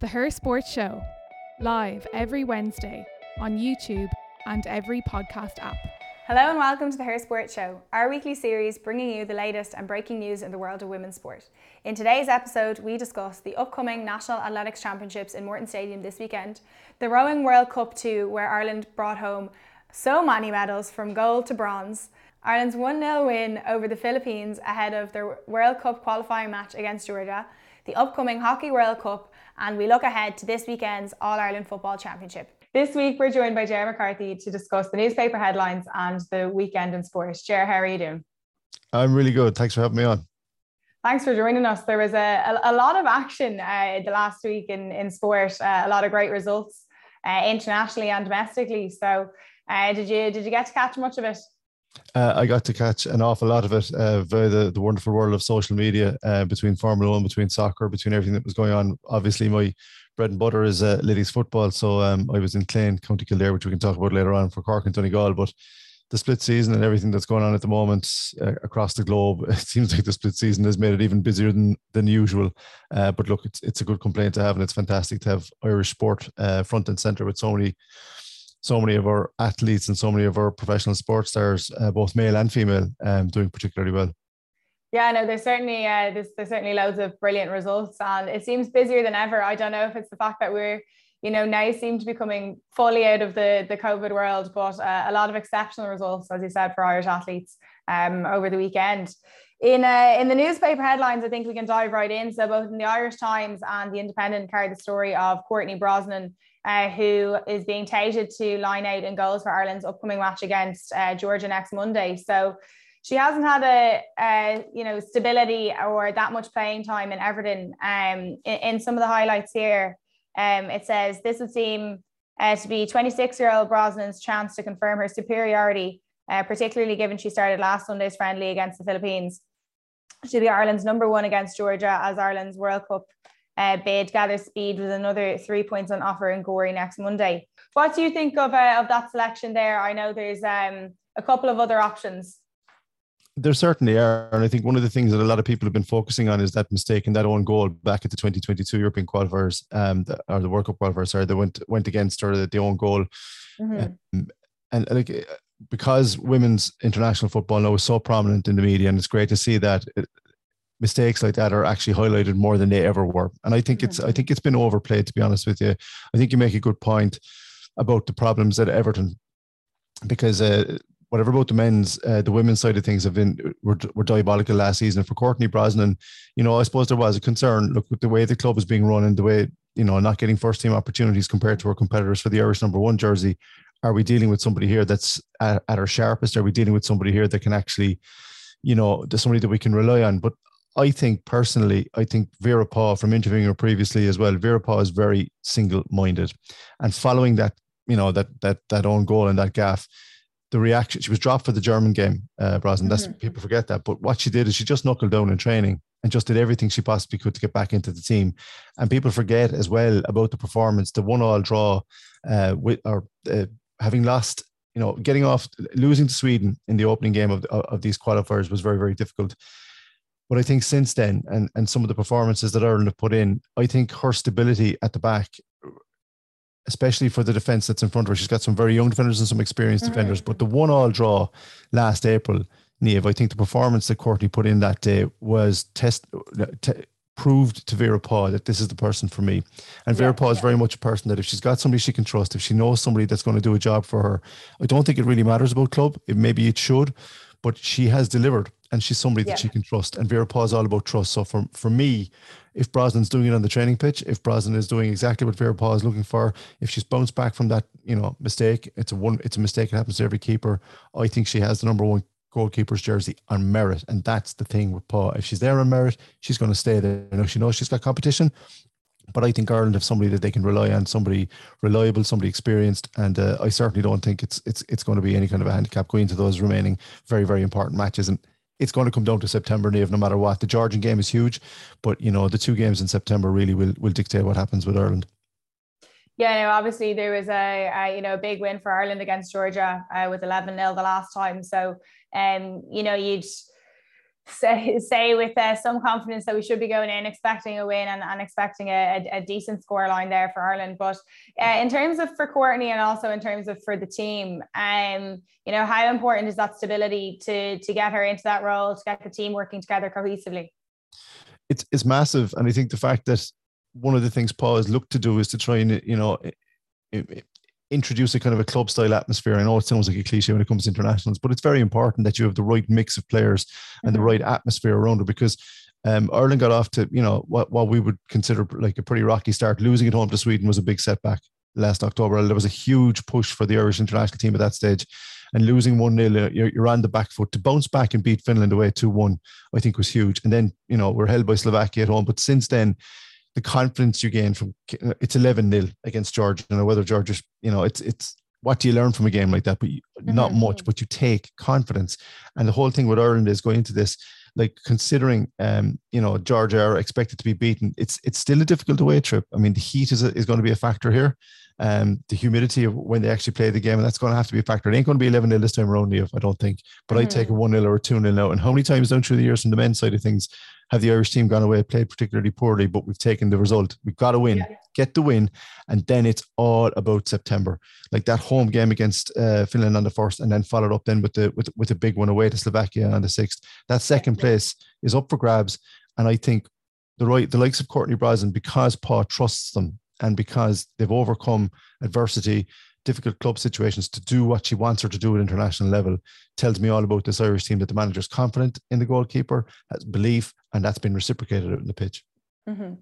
The Her Sports Show, live every Wednesday on YouTube and every podcast app. Hello and welcome to the Her Sports Show, our weekly series bringing you the latest and breaking news in the world of women's sport. In today's episode, we discuss the upcoming National Athletics Championships in Morton Stadium this weekend, the Rowing World Cup 2, where Ireland brought home so many medals from gold to bronze, Ireland's 1 0 win over the Philippines ahead of their World Cup qualifying match against Georgia, the upcoming Hockey World Cup, and we look ahead to this weekend's All Ireland Football Championship. This week, we're joined by Ger McCarthy to discuss the newspaper headlines and the weekend in sport. Ger, how are you doing? I'm really good. Thanks for having me on. Thanks for joining us. There was a, a, a lot of action uh, the last week in, in sport, uh, a lot of great results uh, internationally and domestically. So, uh, did you did you get to catch much of it? Uh, I got to catch an awful lot of it uh, via the, the wonderful world of social media uh, between Formula One, between soccer, between everything that was going on. Obviously, my bread and butter is uh, ladies football. So um, I was in Clane, County Kildare, which we can talk about later on for Cork and Donegal. But the split season and everything that's going on at the moment uh, across the globe, it seems like the split season has made it even busier than than usual. Uh, but look, it's it's a good complaint to have, and it's fantastic to have Irish sport uh, front and center with so many so many of our athletes and so many of our professional sports stars, uh, both male and female, um, doing particularly well. Yeah, no, there's certainly uh, there's, there's certainly loads of brilliant results, and it seems busier than ever. I don't know if it's the fact that we're you know now seem to be coming fully out of the the COVID world, but uh, a lot of exceptional results, as you said, for Irish athletes um, over the weekend. In uh, in the newspaper headlines, I think we can dive right in. So both in the Irish Times and the Independent carry the story of Courtney Brosnan uh, who is being touted to line out in goals for Ireland's upcoming match against uh, Georgia next Monday. So she hasn't had a, a, you know stability or that much playing time in Everton. Um, in, in some of the highlights here, um, it says this would seem uh, to be 26-year-old Brosnan's chance to confirm her superiority, uh, particularly given she started last Sunday's friendly against the Philippines. She'll be Ireland's number one against Georgia as Ireland's World Cup uh, bid gather speed with another three points on offer in Gorey next Monday. What do you think of uh, of that selection there? I know there's um, a couple of other options. There certainly are, and I think one of the things that a lot of people have been focusing on is that mistake and that own goal back at the 2022 European qualifiers, um, the, or the World Cup qualifiers. Sorry, they went went against her the own goal, mm-hmm. um, and like because women's international football now is so prominent in the media, and it's great to see that mistakes like that are actually highlighted more than they ever were. And I think it's I mm-hmm. think it's been overplayed to be honest with you. I think you make a good point about the problems at Everton because uh, whatever about the men's, uh, the women's side of things have been were, were diabolical last season. For Courtney Brosnan, you know, I suppose there was a concern. Look, with the way the club is being run and the way you know not getting first team opportunities compared to our competitors for the Irish number one jersey. Are we dealing with somebody here that's at, at our sharpest? Are we dealing with somebody here that can actually, you know, there's somebody that we can rely on? But I think personally, I think Vera Pauw, from interviewing her previously as well, Vera Pauw is very single-minded, and following that, you know, that that that own goal and that gaffe, the reaction she was dropped for the German game, uh, Brosnan. That's mm-hmm. people forget that, but what she did is she just knuckled down in training and just did everything she possibly could to get back into the team. And people forget as well about the performance, the one-all draw, uh, with or uh, having lost you know, getting off, losing to Sweden in the opening game of, of these qualifiers was very, very difficult. But I think since then, and, and some of the performances that Ireland have put in, I think her stability at the back, especially for the defence that's in front of her, she's got some very young defenders and some experienced mm-hmm. defenders. But the one all draw last April, Niamh, I think the performance that Courtney put in that day was test. T- proved to Vera Pauw that this is the person for me. And Vera yeah, is yeah. very much a person that if she's got somebody she can trust, if she knows somebody that's going to do a job for her, I don't think it really matters about club. It maybe it should, but she has delivered and she's somebody yeah. that she can trust. And Vera Pauw is all about trust. So for, for me, if Brosnan's doing it on the training pitch, if Brosnan is doing exactly what Vera Pauw is looking for, if she's bounced back from that, you know, mistake, it's a one, it's a mistake. It happens to every keeper. I think she has the number one goalkeeper's jersey on merit, and that's the thing with Pauw. If she's there on merit, she's going to stay there. You know, she knows she's got competition, but I think Ireland have somebody that they can rely on, somebody reliable, somebody experienced, and uh, I certainly don't think it's it's it's going to be any kind of a handicap going into those remaining very very important matches. And it's going to come down to September, Nave, no matter what. The Georgian game is huge, but you know the two games in September really will will dictate what happens with Ireland. Yeah, no, obviously there was a, a you know a big win for Ireland against Georgia uh, with 11 0 the last time. So, um, you know, you'd say, say with uh, some confidence that we should be going in expecting a win and, and expecting a, a, a decent score line there for Ireland. But uh, in terms of for Courtney and also in terms of for the team, um, you know, how important is that stability to to get her into that role, to get the team working together cohesively? It's it's massive, and I think the fact that one of the things Pauw has looked to do is to try and you know introduce a kind of a club style atmosphere. I know it sounds like a cliche when it comes to internationals, but it's very important that you have the right mix of players and mm-hmm. the right atmosphere around it because um, Ireland got off to, you know, what, what we would consider like a pretty rocky start. Losing at home to Sweden was a big setback last October. There was a huge push for the Irish international team at that stage. And losing 1 0, you're, you're on the back foot. To bounce back and beat Finland away 2 1, I think was huge. And then, you know, we're held by Slovakia at home. But since then, the confidence you gain from it's 11 nil against Georgia. You know, whether Georgia, you know, it's, it's, what do you learn from a game like that? But you, mm-hmm. not much, but you take confidence. And the whole thing with Ireland is going into this, like considering, um, you know, Georgia are expected to be beaten. It's it's still a difficult away trip. I mean, the heat is a, is going to be a factor here. Um, the humidity of when they actually play the game, and that's going to have to be a factor. It ain't going to be 11 0 this time around, If I don't think. But mm-hmm. I'd take a 1 0 or a 2 0 now. And how many times down through the years from the men's side of things have the Irish team gone away, played particularly poorly, but we've taken the result. We've got to win, yeah. get the win, and then it's all about September. Like that home game against uh, Finland on the first, and then followed up then with the with with a big one away to Slovakia on the sixth. That second place is up for grabs, and I think the right the likes of Courtney Brosnan because Pauw trusts them and because they've overcome adversity difficult club situations to do what she wants her to do at international level tells me all about this Irish team that the manager's confident in the goalkeeper, has belief, and that's been reciprocated in the pitch. Mm-hmm.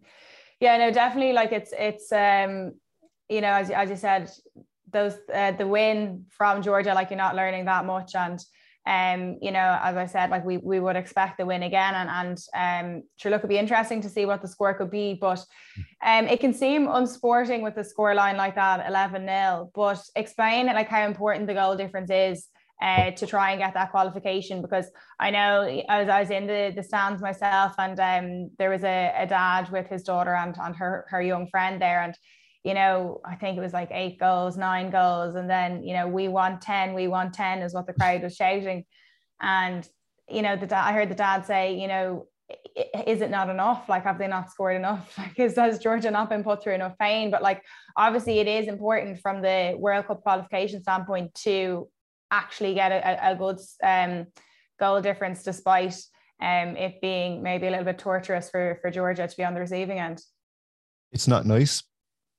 Yeah, no, definitely. Like it's it's um, you know, as as you said, those uh, the win from Georgia, like you're not learning that much, and um, you know, as I said, like we we would expect the win again, and and um, sure, look, it'd be interesting to see what the score could be, but um, it can seem unsporting with the score line like that, eleven 0 But explain it like how important the goal difference is. Uh, to try and get that qualification because I know I was, I was in the, the stands myself and um, there was a, a dad with his daughter and, and her, her young friend there and you know, I think it was like eight goals, nine goals. And then, you know, we want 10, we want 10 is what the crowd was shouting. And, you know, the da- I heard the dad say, you know, is it not enough? Like, have they not scored enough? Like, has Georgia not been put through enough pain? But like, obviously, it is important from the World Cup qualification standpoint to actually get a, a good um, goal difference, despite um, it being maybe a little bit torturous for for Georgia to be on the receiving end. It's not nice,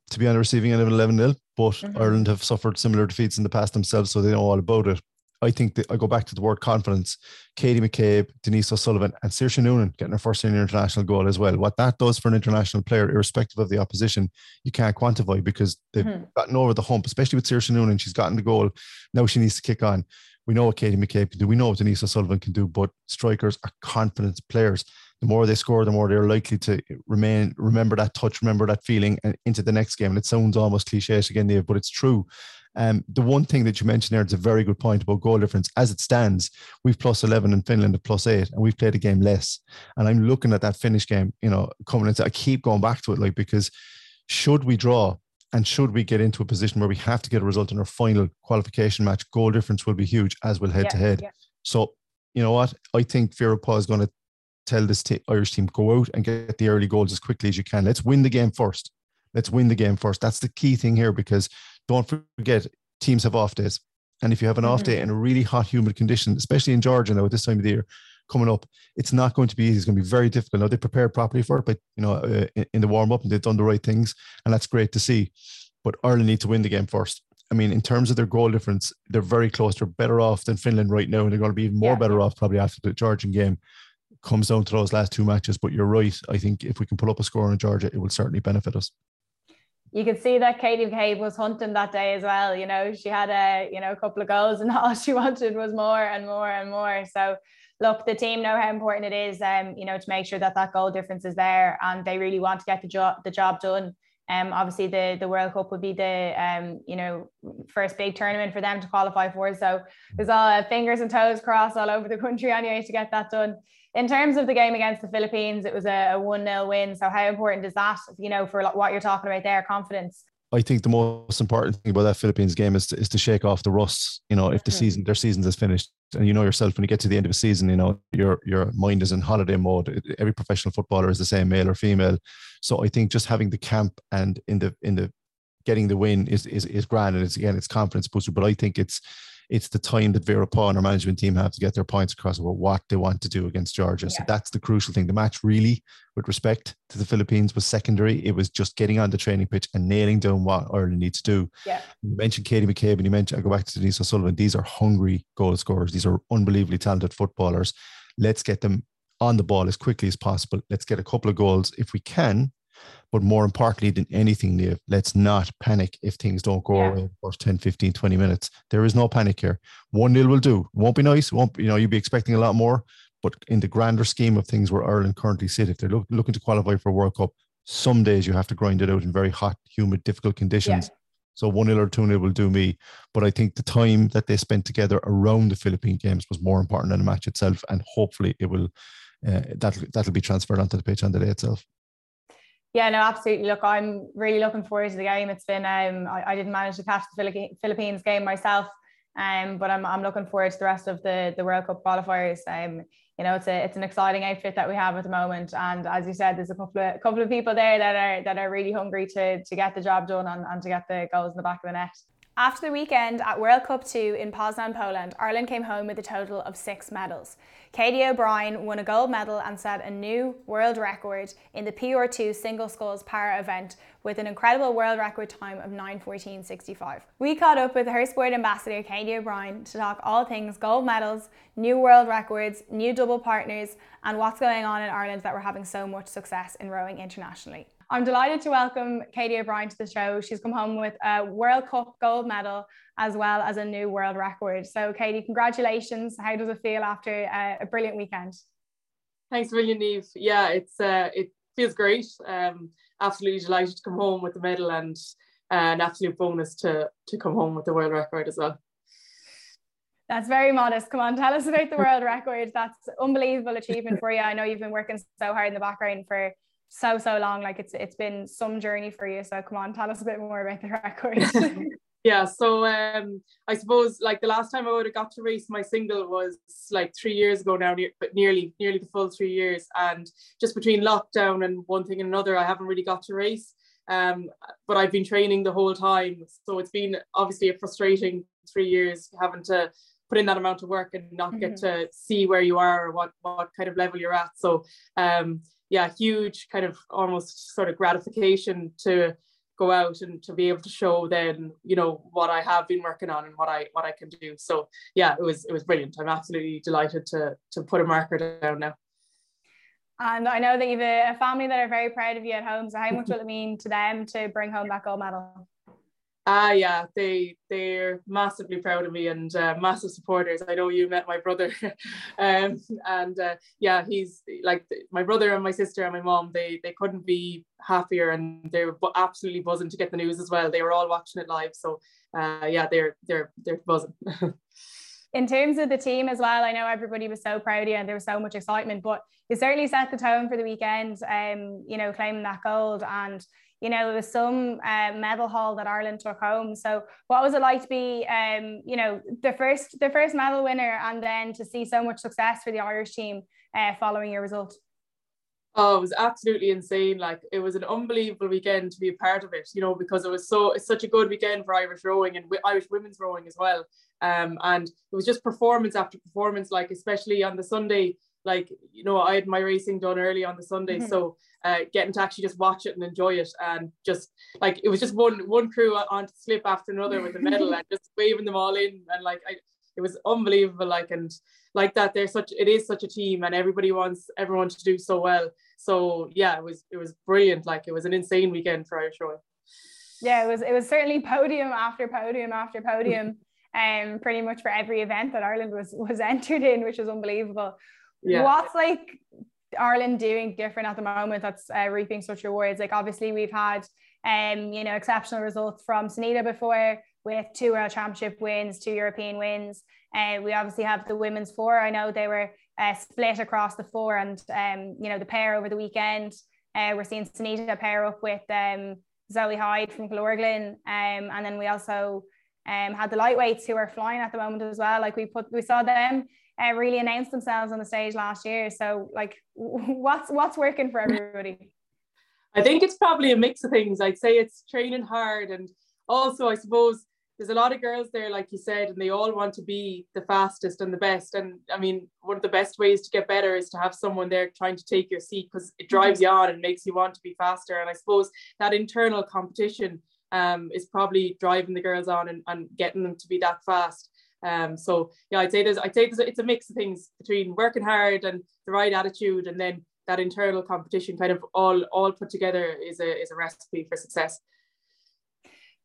to be on the receiving end of an 11 0, but mm-hmm. Ireland have suffered similar defeats in the past themselves, so they know all about it. I think that I go back to the word confidence. Katie McCabe, Denise O'Sullivan, and Saoirse Noonan getting her first senior international goal as well. What that does for an international player, irrespective of the opposition, you can't quantify because they've mm-hmm. gotten over the hump, especially with Saoirse Noonan. She's gotten the goal. Now she needs to kick on. We know what Katie McCabe can do. We know what Denise O'Sullivan can do, but strikers are confident players the more they score, the more they're likely to remain, remember that touch, remember that feeling and into the next game. And it sounds almost cliche again, Dave, but it's true. Um, the one thing that you mentioned there is a very good point about goal difference. As it stands, we've plus 11 in Finland at plus eight, and we've played a game less. And I'm looking at that Finnish game, you know, coming into, I keep going back to it, like, because should we draw and should we get into a position where we have to get a result in our final qualification match, goal difference will be huge, as will head to head. So, you know what? I think Vera Pauw is going to tell this t- Irish team go out and get the early goals as quickly as you can. Let's win the game first. Let's win the game first. That's the key thing here because don't forget teams have off days. And if you have an mm-hmm. off day mm-hmm. in a really hot, humid condition, especially in Georgia now at this time of the year coming up, it's not going to be easy. It's going to be very difficult. Now they prepared properly for it, but you know, uh, in, in the warm up and they've done the right things, and that's great to see. But Ireland need to win the game first. I mean, in terms of their goal difference, they're very close. They're better off than Finland right now, and they're going to be even more yeah. better off probably after the Georgian game comes down to those last two matches. But you're right. I think if we can pull up a score in Georgia, it will certainly benefit us. You can see that Katie McCabe was hunting that day as well. You know, she had a you know a couple of goals, and all she wanted was more and more and more. So look, the team know how important it is, um, you know, to make sure that that goal difference is there, and they really want to get the job the job done. Um, obviously the the World Cup would be the um, you know, first big tournament for them to qualify for. So there's all uh, fingers and toes crossed all over the country anyway to get that done in terms of the game against the Philippines, it was a, 1 0 win. So, how important is that, you know, for what you're talking about there, confidence? I think the most important thing about that Philippines game is to, is to shake off the rust. You know, if the mm-hmm. season their season is finished, and you know yourself when you get to the end of a season, you know your your mind is in holiday mode. Every professional footballer is the same, male or female. So I think just having the camp and in the in the getting the win is is is grand, and it's again it's confidence booster. But I think it's it's the time that Vera Pauw and our management team have to get their points across about what they want to do against Georgia. Yeah. So that's the crucial thing. The match really, with respect to the Philippines, was secondary. It was just getting on the training pitch and nailing down what Ireland needs to do. Yeah. You mentioned Katie McCabe and you mentioned I go back to Denise O'Sullivan. These are hungry goal scorers. These are unbelievably talented footballers. Let's get them on the ball as quickly as possible. Let's get a couple of goals if we can but more importantly than anything, Niamh, let's not panic if things don't go yeah. away for 10, 15, 20 minutes. There is no panic here. 1 nil will do. It won't be nice. It won't, you know, you'll be expecting a lot more. But in the grander scheme of things where Ireland currently sit, if they're look, looking to qualify for a World Cup, some days you have to grind it out in very hot, humid, difficult conditions. Yeah. So 1 0 or 2 0 will do me. But I think the time that they spent together around the Philippine games was more important than the match itself. And hopefully it will uh, that'll, that'll be transferred onto the pitch on the day itself. Yeah, no, absolutely. Look, I'm really looking forward to the game. It's been um, I, I didn't manage to catch the Philippines game myself, um, but I'm, I'm looking forward to the rest of the the World Cup qualifiers. Um, you know, it's a it's an exciting outfit that we have at the moment, and as you said, there's a couple of couple of people there that are that are really hungry to to get the job done and, and to get the goals in the back of the net. After the weekend at World Cup 2 in Poznan, Poland, Ireland came home with a total of six medals. Katie O'Brien won a gold medal and set a new world record in the PR2 single sculls para event with an incredible world record time of 9.14.65. We caught up with her sport ambassador Katie O'Brien to talk all things gold medals, new world records, new double partners, and what's going on in Ireland that we're having so much success in rowing internationally. I'm delighted to welcome Katie O'Brien to the show. She's come home with a World Cup gold medal as well as a new world record. So, Katie, congratulations. How does it feel after uh, a brilliant weekend? Thanks, William Niamh. Yeah, it's uh, it feels great. Um, absolutely delighted to come home with the medal and uh, an absolute bonus to to come home with the world record as well. That's very modest. Come on, tell us about the world record. That's unbelievable achievement for you. I know you've been working so hard in the background for so so long. Like it's it's been some journey for you. So come on tell us a bit more about the record. Yeah so um i suppose like the last time i would have got to race my single was like three years ago now but nearly nearly the full three years. And just between lockdown and one thing and another i haven't really got to race. Um but i've been training the whole time. So it's been obviously a frustrating three years having to put in that amount of work and not get mm-hmm. to see where you are or what what kind of level you're at. So um yeah, huge kind of almost sort of gratification to go out and to be able to show then you know what I have been working on and what I what I can do. So yeah, it was it was brilliant. I'm absolutely delighted to to put a marker down now. And I know that you've a family that are very proud of you at home. So how much will it mean to them to bring home that gold medal? Ah, yeah, they they're massively proud of me and uh, massive supporters. I know you met my brother, um, and uh, yeah, he's like my brother and my sister and my mom. They they couldn't be happier, and they were absolutely buzzing to get the news as well. They were all watching it live, so uh, yeah, they're they're they're buzzing. in terms of the team as well, I know everybody was so proud of you and there was so much excitement, but you certainly set the tone for the weekend, um, you know, claiming that gold. And you know, there was some uh, medal haul that Ireland took home. So, what was it like to be, um, you know, the first the first medal winner, and then to see so much success for the Irish team uh, following your result? Oh, it was absolutely insane. Like it was an unbelievable weekend to be a part of it, you know, because it was so it's such a good weekend for Irish rowing and Irish women's rowing as well. Um, and it was just performance after performance, like especially on the Sunday, like you know, I had my racing done early on the Sunday. Mm-hmm. So uh, getting to actually just watch it and enjoy it and just like it was just one one crew on to slip after another with the medal and just waving them all in and like I, it was unbelievable like and like that they're such it is such a team and everybody wants everyone to do so well so yeah it was it was brilliant like it was an insane weekend for Irish rowing yeah it was it was certainly podium after podium after podium and um, pretty much for every event that Ireland was was entered in which was unbelievable yeah. what's like Ireland doing different at the moment that's uh, reaping such rewards? Like obviously we've had um, you know, exceptional results from Sanita before with two World Championship wins, two European wins. Uh, we obviously have the women's four. I know they were uh, split across the four and um, you know, the pair over the weekend. Uh, we're seeing Sanita pair up with um, Zoe Hyde from Glorglin, um, and then we also um, had the lightweights who are flying at the moment as well. Like we put, we saw them uh, really announced themselves on the stage last year. So like, what's what's working for everybody? I think it's probably a mix of things. I'd say it's training hard, and also I suppose there's a lot of girls there, like you said, and they all want to be the fastest and the best. And I mean, one of the best ways to get better is to have someone there trying to take your seat because it drives you on and makes you want to be faster. And I suppose that internal competition um, is probably driving the girls on and, and getting them to be that fast. Um, so yeah, I'd say there's I'd say there's it's a mix of things between working hard and the right attitude, and then that internal competition kind of all all put together is a is a recipe for success.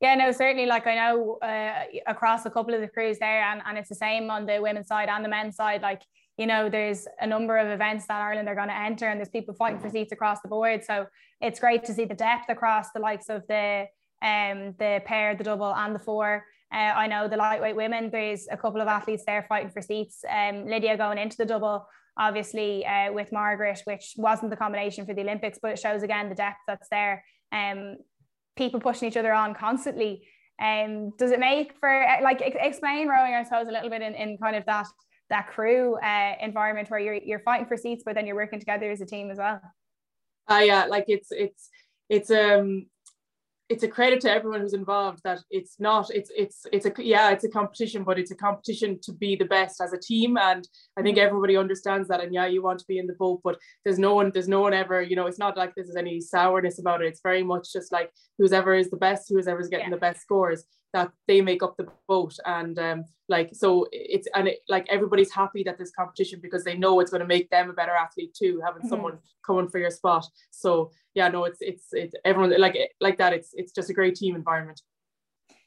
Yeah, no, certainly. Like I know uh, across a couple of the crews there, and, and it's the same on the women's side and the men's side. Like you know, there's a number of events that Ireland are going to enter, and there's people fighting for seats across the board. So it's great to see the depth across the likes of the um the pair, the double, and the four. Uh, I know the lightweight women. There's a couple of athletes there fighting for seats. Um, Lydia going into the double, obviously uh, with Margaret, which wasn't the combination for the Olympics, but it shows again the depth that's there. Um, people pushing each other on constantly. Um, does it make for like explain rowing, I suppose, a little bit in, in kind of that that crew uh, environment where you're you're fighting for seats, but then you're working together as a team as well. Uh, yeah, like it's it's it's um it's a credit to everyone who's involved that it's not it's it's it's a yeah it's a competition but it's a competition to be the best as a team and i think mm-hmm. everybody understands that and yeah you want to be in the boat but there's no one there's no one ever you know it's not like there's any sourness about it it's very much just like who's ever is the best who's ever is getting yeah. the best scores that they make up the boat. And um, like so it's and it, like everybody's happy that there's competition because they know it's going to make them a better athlete too having mm-hmm. someone coming for your spot. So yeah no it's it's it's everyone like like that it's it's just a great team environment.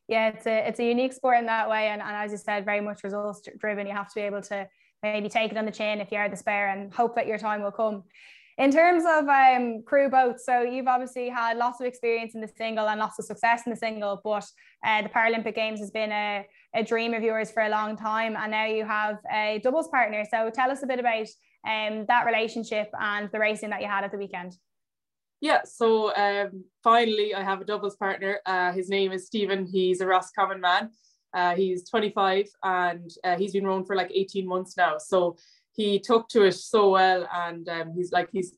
Yeah it's a it's a unique sport in that way. And, and as you said very much results driven you have to be able to maybe take it on the chin if you are the spare and hope that your time will come in terms of um, crew boats, so you've obviously had lots of experience in the single and lots of success in the single, but uh, the Paralympic Games has been a, a dream of yours for a long time, and now you have a doubles partner. So tell us a bit about um, that relationship and the racing that you had at the weekend. Yeah, so um, finally I have a doubles partner. Uh, his name is Stephen. He's a Roscommon man. Uh, he's 25 and uh, he's been rowing for like 18 months now. So he took to it so well and um, he's like he's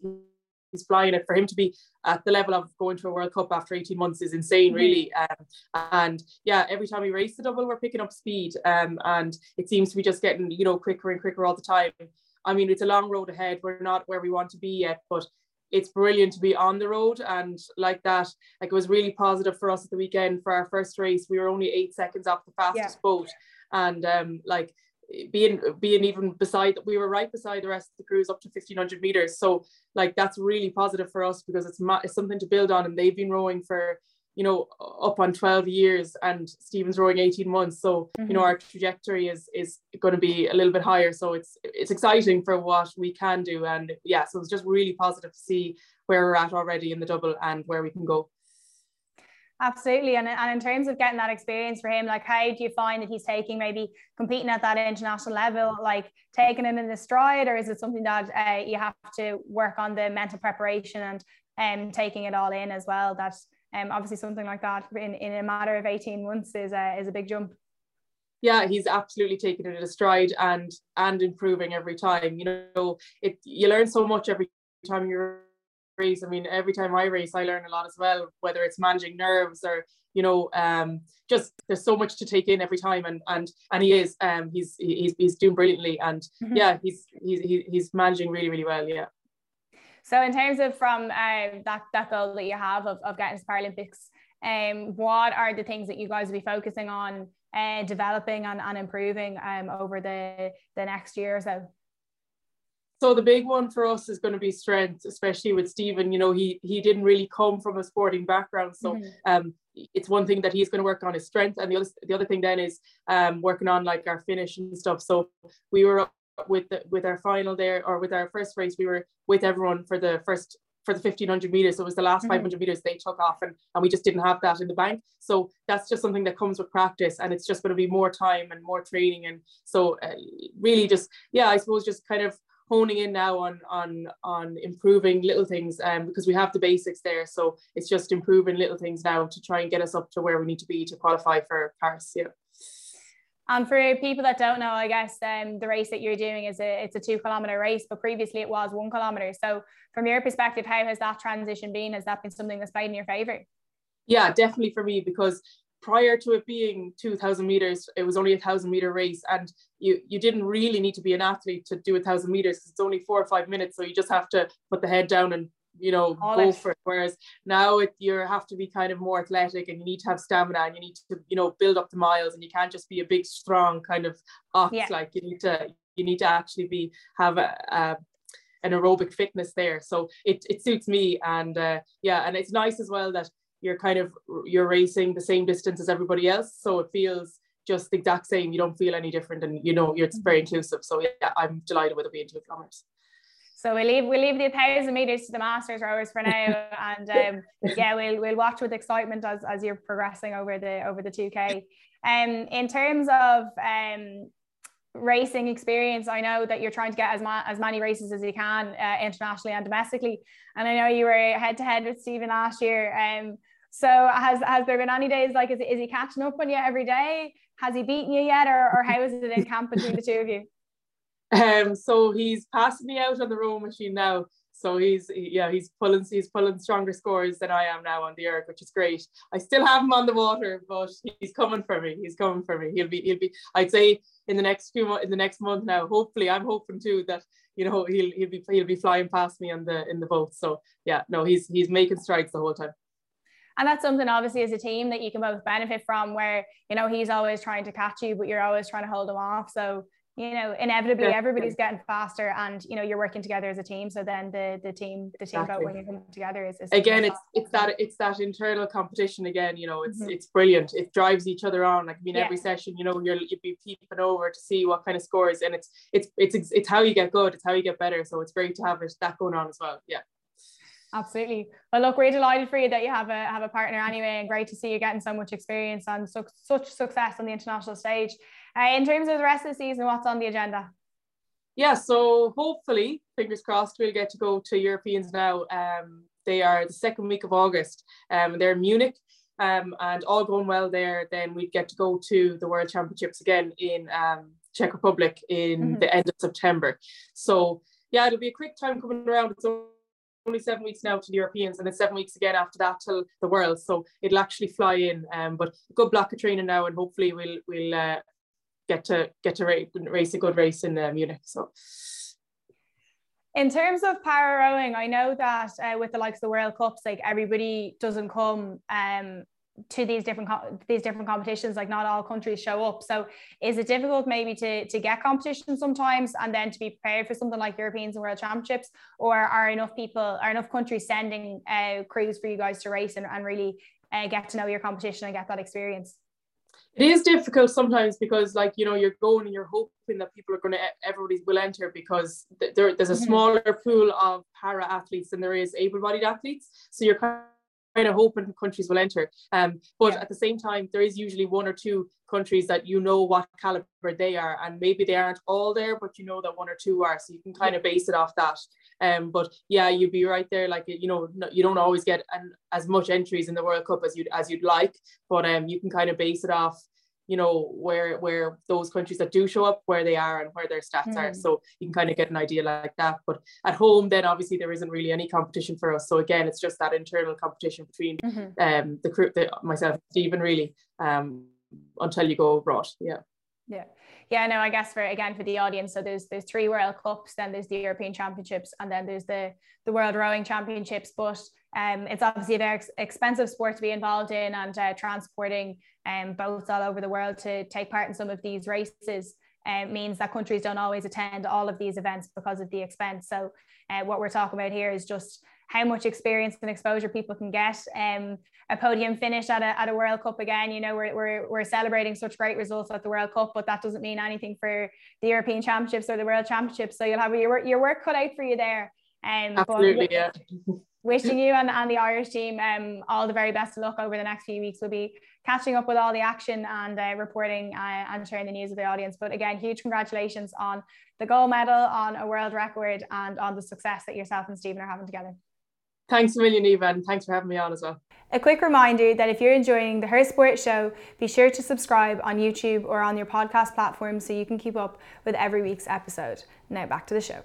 he's flying it for him to be at the level of going to a World Cup after 18 months is insane, mm-hmm. really. Um, and yeah, every time we race the double, we're picking up speed. Um, and it seems to be just getting, you know, quicker and quicker all the time. I mean, it's a long road ahead. We're not where we want to be yet, but it's brilliant to be on the road. And like that, like it was really positive for us at the weekend for our first race. We were only eight seconds off the fastest yeah. boat. And um, like being being even beside we were right beside the rest of the crews up to 1500 meters so like that's really positive for us because it's, it's something to build on and they've been rowing for you know up on 12 years and Stephen's rowing 18 months so mm-hmm. you know mm-hmm. our trajectory is is going to be a little bit higher so it's it's exciting for what we can do and yeah so it's just really positive to see where we're at already in the double and where we can go Absolutely. And, and in terms of getting that experience for him, like how do you find that he's taking maybe competing at that international level, like taking it in the stride, or is it something that uh, you have to work on the mental preparation and um, taking it all in as well? That um, obviously something like that in, in a matter of 18 months is a, is a big jump. Yeah, he's absolutely taking it in stride and and improving every time. You know, it you learn so much every time you're race. I mean, every time I race, I learn a lot as well, whether it's managing nerves or, you know, um, just there's so much to take in every time. And and and he is, um, he's he's he's doing brilliantly, and mm-hmm. yeah, he's he's he's managing really really well. Yeah. So in terms of from um, that that goal that you have of, of getting to Paralympics, um, what are the things that you guys will be focusing on uh, developing and, and improving um, over the the next year or so? So the big one for us is going to be strength, especially with Stephen. You know, he he didn't really come from a sporting background, so mm-hmm. um, it's one thing that he's going to work on his strength, and the other the other thing then is um, working on like our finish and stuff. So we were with the, with our final there, or with our first race, we were with everyone for the first for the 1500 meters. So it was the last mm-hmm. 500 meters they took off, and and we just didn't have that in the bank. So that's just something that comes with practice, and it's just going to be more time and more training, and so uh, really just yeah, I suppose just kind of honing in now on on on improving little things um, because we have the basics there. So it's just improving little things now to try and get us up to where we need to be to qualify for Paris. Yeah. And for people that don't know, I guess um, the race that you're doing is a it's a two kilometer race, but previously it was one kilometer. So from your perspective, how has that transition been? Has that been something that's played in your favor? Yeah, definitely for me because prior to it being 2000 meters it was only a thousand meter race and you you didn't really need to be an athlete to do a thousand meters because it's only four or five minutes so you just have to put the head down and you know All go it. for it whereas now it, you have to be kind of more athletic and you need to have stamina and you need to you know build up the miles and you can't just be a big strong kind of ox yeah. like you need to you need to actually be have a, a an aerobic fitness there so it, it suits me and uh, yeah and it's nice as well that you're kind of you're racing the same distance as everybody else. So it feels just the exact same. You don't feel any different and you know it's very inclusive. So yeah i'm delighted with it being two kilometers. So we leave we leave the thousand meters to the masters rowers for now, and um, yeah, we'll we'll watch with excitement as, as you're progressing over the over the two k. Um, in terms of um, racing experience, I know that you're trying to get as ma- as many races as you can uh, internationally and domestically, and I know you were head to head with Stephen last year. Um, so has has there been any days like is, is he catching up on you every day? Has he beaten you yet, or, or how is it in camp between the two of you? Um, so he's passing me out on the row machine now. So he's yeah he's pulling he's pulling stronger scores than I am now on the erg, which is great. I still have him on the water, but he's coming for me. He's coming for me. He'll be he'll be. I'd say in the next few in the next month now. Hopefully, I'm hoping too that you know he'll he'll be he'll be flying past me on the in the boat. So yeah, no, he's he's making strides the whole time and that's something obviously as a team that you can both benefit from where you know he's always trying to catch you but you're always trying to hold him off so you know inevitably yeah. everybody's getting faster and you know you're working together as a team so then the the team the team exactly. when you come together is, is again it's it's that it's that internal competition again you know it's mm-hmm. it's brilliant it drives each other on like I mean yeah. every session you know you're you'd be peeping over to see what kind of scores and it's it's it's it's how you get good it's how you get better so it's great to have it, that going on as well yeah Absolutely. Well, look, we're delighted for you that you have a have a partner anyway, and great to see you getting so much experience and su- such success on the international stage. Uh, in terms of the rest of the season, what's on the agenda? Yeah, so hopefully, fingers crossed, we'll get to go to Europeans now. Um, they are the second week of August. Um, they're in Munich. Um, and all going well there, then we'd get to go to the World Championships again in um, Czech Republic in mm-hmm. the end of September. So yeah, it'll be a quick time coming around. It's only seven weeks now to the Europeans and then seven weeks again after that till the World. So it'll actually fly in. Um, but good block of training now, and hopefully we'll we'll uh, get to get to race, race a good race in uh, Munich. So. In terms of para rowing, I know that uh, with the likes of the World Cups, like everybody doesn't come um, to these different these different competitions like not all countries show up. So is it difficult maybe to to get competition sometimes and then to be prepared for something like europeans and world championships? Or are enough people are enough countries sending uh, crews for you guys to race and, and really uh, get to know your competition and get that experience? It is difficult sometimes because like you know you're going and you're hoping that people are going to everybody will enter because there, there's a mm-hmm. smaller pool of para athletes than there is able-bodied athletes. So you're kind kind of hoping countries will enter. Um, but yeah. at the same time, there is usually one or two countries that you know what caliber they are, and maybe they aren't all there, but you know that one or two are, so you can kind of base it off that. Um, but yeah, you'd be right there. Like you know, you don't always get an, as much entries in the World Cup as you as you'd like, but um, you can kind of base it off you know where where those countries that do show up where they are and where their stats mm. are so you can kind of get an idea like that. But at home then obviously there isn't really any competition for us. So again it's just that internal competition between mm-hmm. um the crew the, myself Stephen really um until you go abroad. Yeah. Yeah. Yeah no i guess for again for the audience so there's there's three world cups then there's the european championships and then there's the the world rowing championships. But um, it's obviously a very ex- expensive sport to be involved in and uh, transporting um, boats all over the world to take part in some of these races uh, means that countries don't always attend all of these events because of the expense. So uh, what we're talking about here is just how much experience and exposure people can get. Um, a podium finish at a, at a World Cup again, you know, we're, we're, we're celebrating such great results at the World Cup, but that doesn't mean anything for the European Championships or the World Championships. So you'll have your, your work cut out for you there. Um, Absolutely, but, yeah. Wishing you and, and the Irish team um, all the very best of luck over the next few weeks. We'll be catching up with all the action and uh, reporting uh, and sharing the news with the audience. But again, huge congratulations on the gold medal, on a world record, and on the success that yourself and Stephen are having together. Thanks a million, Eva, and thanks for having me on as well. A quick reminder that if you're enjoying the Her Sport show, be sure to subscribe on YouTube or on your podcast platform so you can keep up with every week's episode. Now back to the show.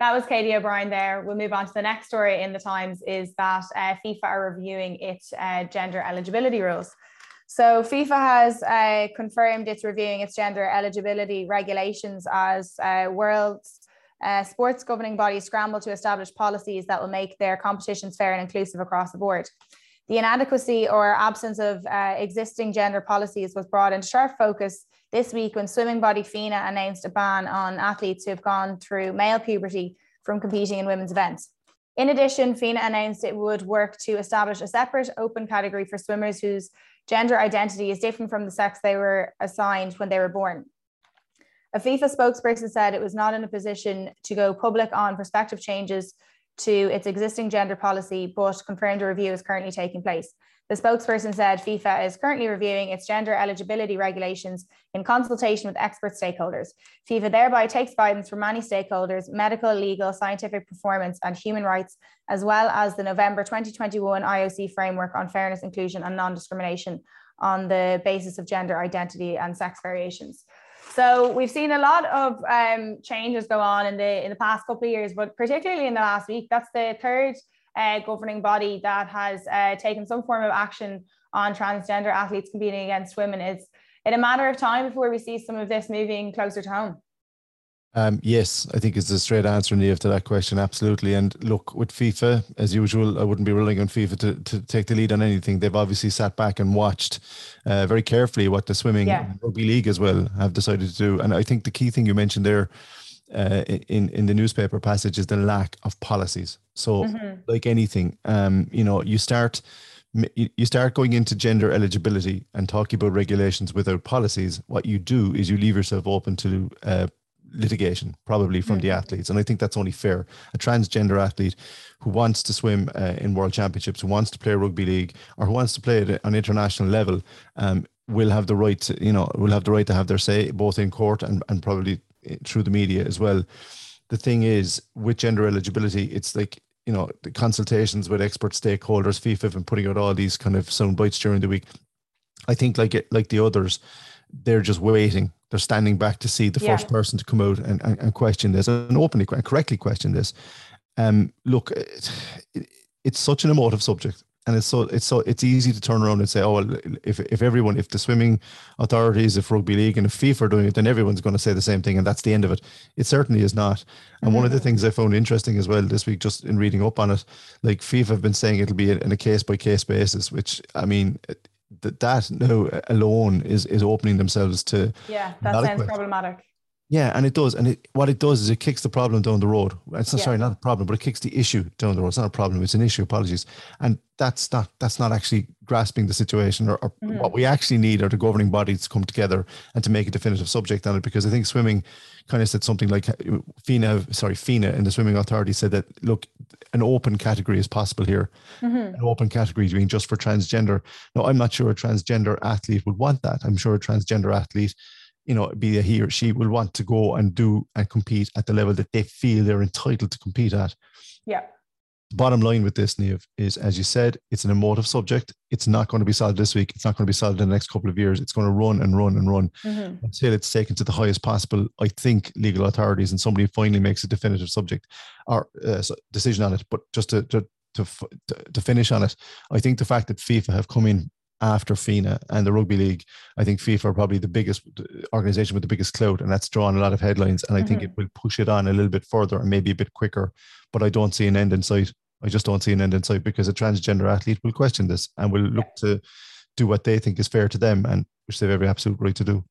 That was Katie O'Brien there. We'll move on to the next story in the Times is that uh, FIFA are reviewing its uh, gender eligibility rules. So FIFA has uh, confirmed it's reviewing its gender eligibility regulations as uh, world's uh, sports governing bodies scramble to establish policies that will make their competitions fair and inclusive across the board. The inadequacy or absence of uh, existing gender policies was brought into sharp focus this week when swimming body FINA announced a ban on athletes who have gone through male puberty from competing in women's events. In addition, FINA announced it would work to establish a separate open category for swimmers whose gender identity is different from the sex they were assigned when they were born. A FIFA spokesperson said it was not in a position to go public on prospective changes to its existing gender policy, but confirmed a review is currently taking place. The spokesperson said FIFA is currently reviewing its gender eligibility regulations in consultation with expert stakeholders. FIFA thereby takes guidance from many stakeholders, medical, legal, scientific performance, and human rights, as well as the November 2021 IOC framework on fairness, inclusion, and non discrimination on the basis of gender identity and sex variations. So we've seen a lot of um, changes go on in the in the past couple of years, but particularly in the last week. That's the third uh, governing body that has uh, taken some form of action on transgender athletes competing against women. Is in a matter of time before we see some of this moving closer to home? Um, yes, I think it's a straight answer, Niamh, to that question. Absolutely. And look, with FIFA, as usual, I wouldn't be relying on FIFA to, to take the lead on anything. They've obviously sat back and watched uh, very carefully what the swimming yeah. rugby league as well have decided to do. And I think the key thing you mentioned there uh, in in the newspaper passage is the lack of policies. So, mm-hmm. like anything, um, you know, you start you start going into gender eligibility and talking about regulations without policies. What you do is you leave yourself open to uh, litigation, probably from mm-hmm. the athletes, and I think that's only fair. A transgender athlete who wants to swim uh, in world championships, who wants to play rugby league, or who wants to play at an international level, um, will have the right to, you know, will have the right to have their say both in court and, and probably eh, through the media as well. The thing is, with gender eligibility, it's like you know the consultations with expert stakeholders. FIFA have been putting out all these kind of sound bites during the week. I think like it, like the others, they're just waiting. They're standing back to see the yeah. first person to come out and, and, and, question this and openly and correctly question this. Um, look, it, it's such an emotive subject and it's so it's so it's easy to turn around and say, oh, well, if if everyone, if the swimming authorities, if rugby league, and if FIFA are doing it, then everyone's going to say the same thing, and that's the end of it. It certainly is not. And mm-hmm. one of the mm-hmm. things I found interesting as well this week, just in reading up on it, like FIFA have been saying it'll be in a case by case basis, which I mean. That that no alone is is opening themselves to yeah that sounds problematic yeah, and it does. And it, what it does is it kicks the problem down the road. It's not yeah. sorry, not a problem, but it kicks the issue down the road. It's not a problem, it's an issue, apologies. And that's not that's not actually grasping the situation or, or mm-hmm. what we actually need are the governing bodies to come together and to make a definitive subject on it. Because I think swimming kind of said something like FINA, sorry, FINA in the swimming authority said that look, an open category is possible here. Mm-hmm. An open category being just for transgender. Now I'm not sure a transgender athlete would want that. I'm sure a transgender athlete you know, be a he or she will want to go and do and compete at the level that they feel they're entitled to compete at. Yeah. Bottom line with this, Niamh, is as you said, it's an emotive subject. It's not going to be solved this week. It's not going to be solved in the next couple of years. It's going to run and run and run mm-hmm. until it's taken to the highest possible, I think, legal authorities and somebody finally makes a definitive subject or uh, decision on it. But just to, to to, to finish on it, I think the fact that FIFA have come in after FINA and the Rugby League. I think FIFA are probably the biggest organization with the biggest clout, and that's drawn a lot of headlines. And I mm-hmm. think it will push it on a little bit further and maybe a bit quicker. But I don't see an end in sight. I just don't see an end in sight because a transgender athlete will question this and will look to do what they think is fair to them, and which they have every absolute right to do.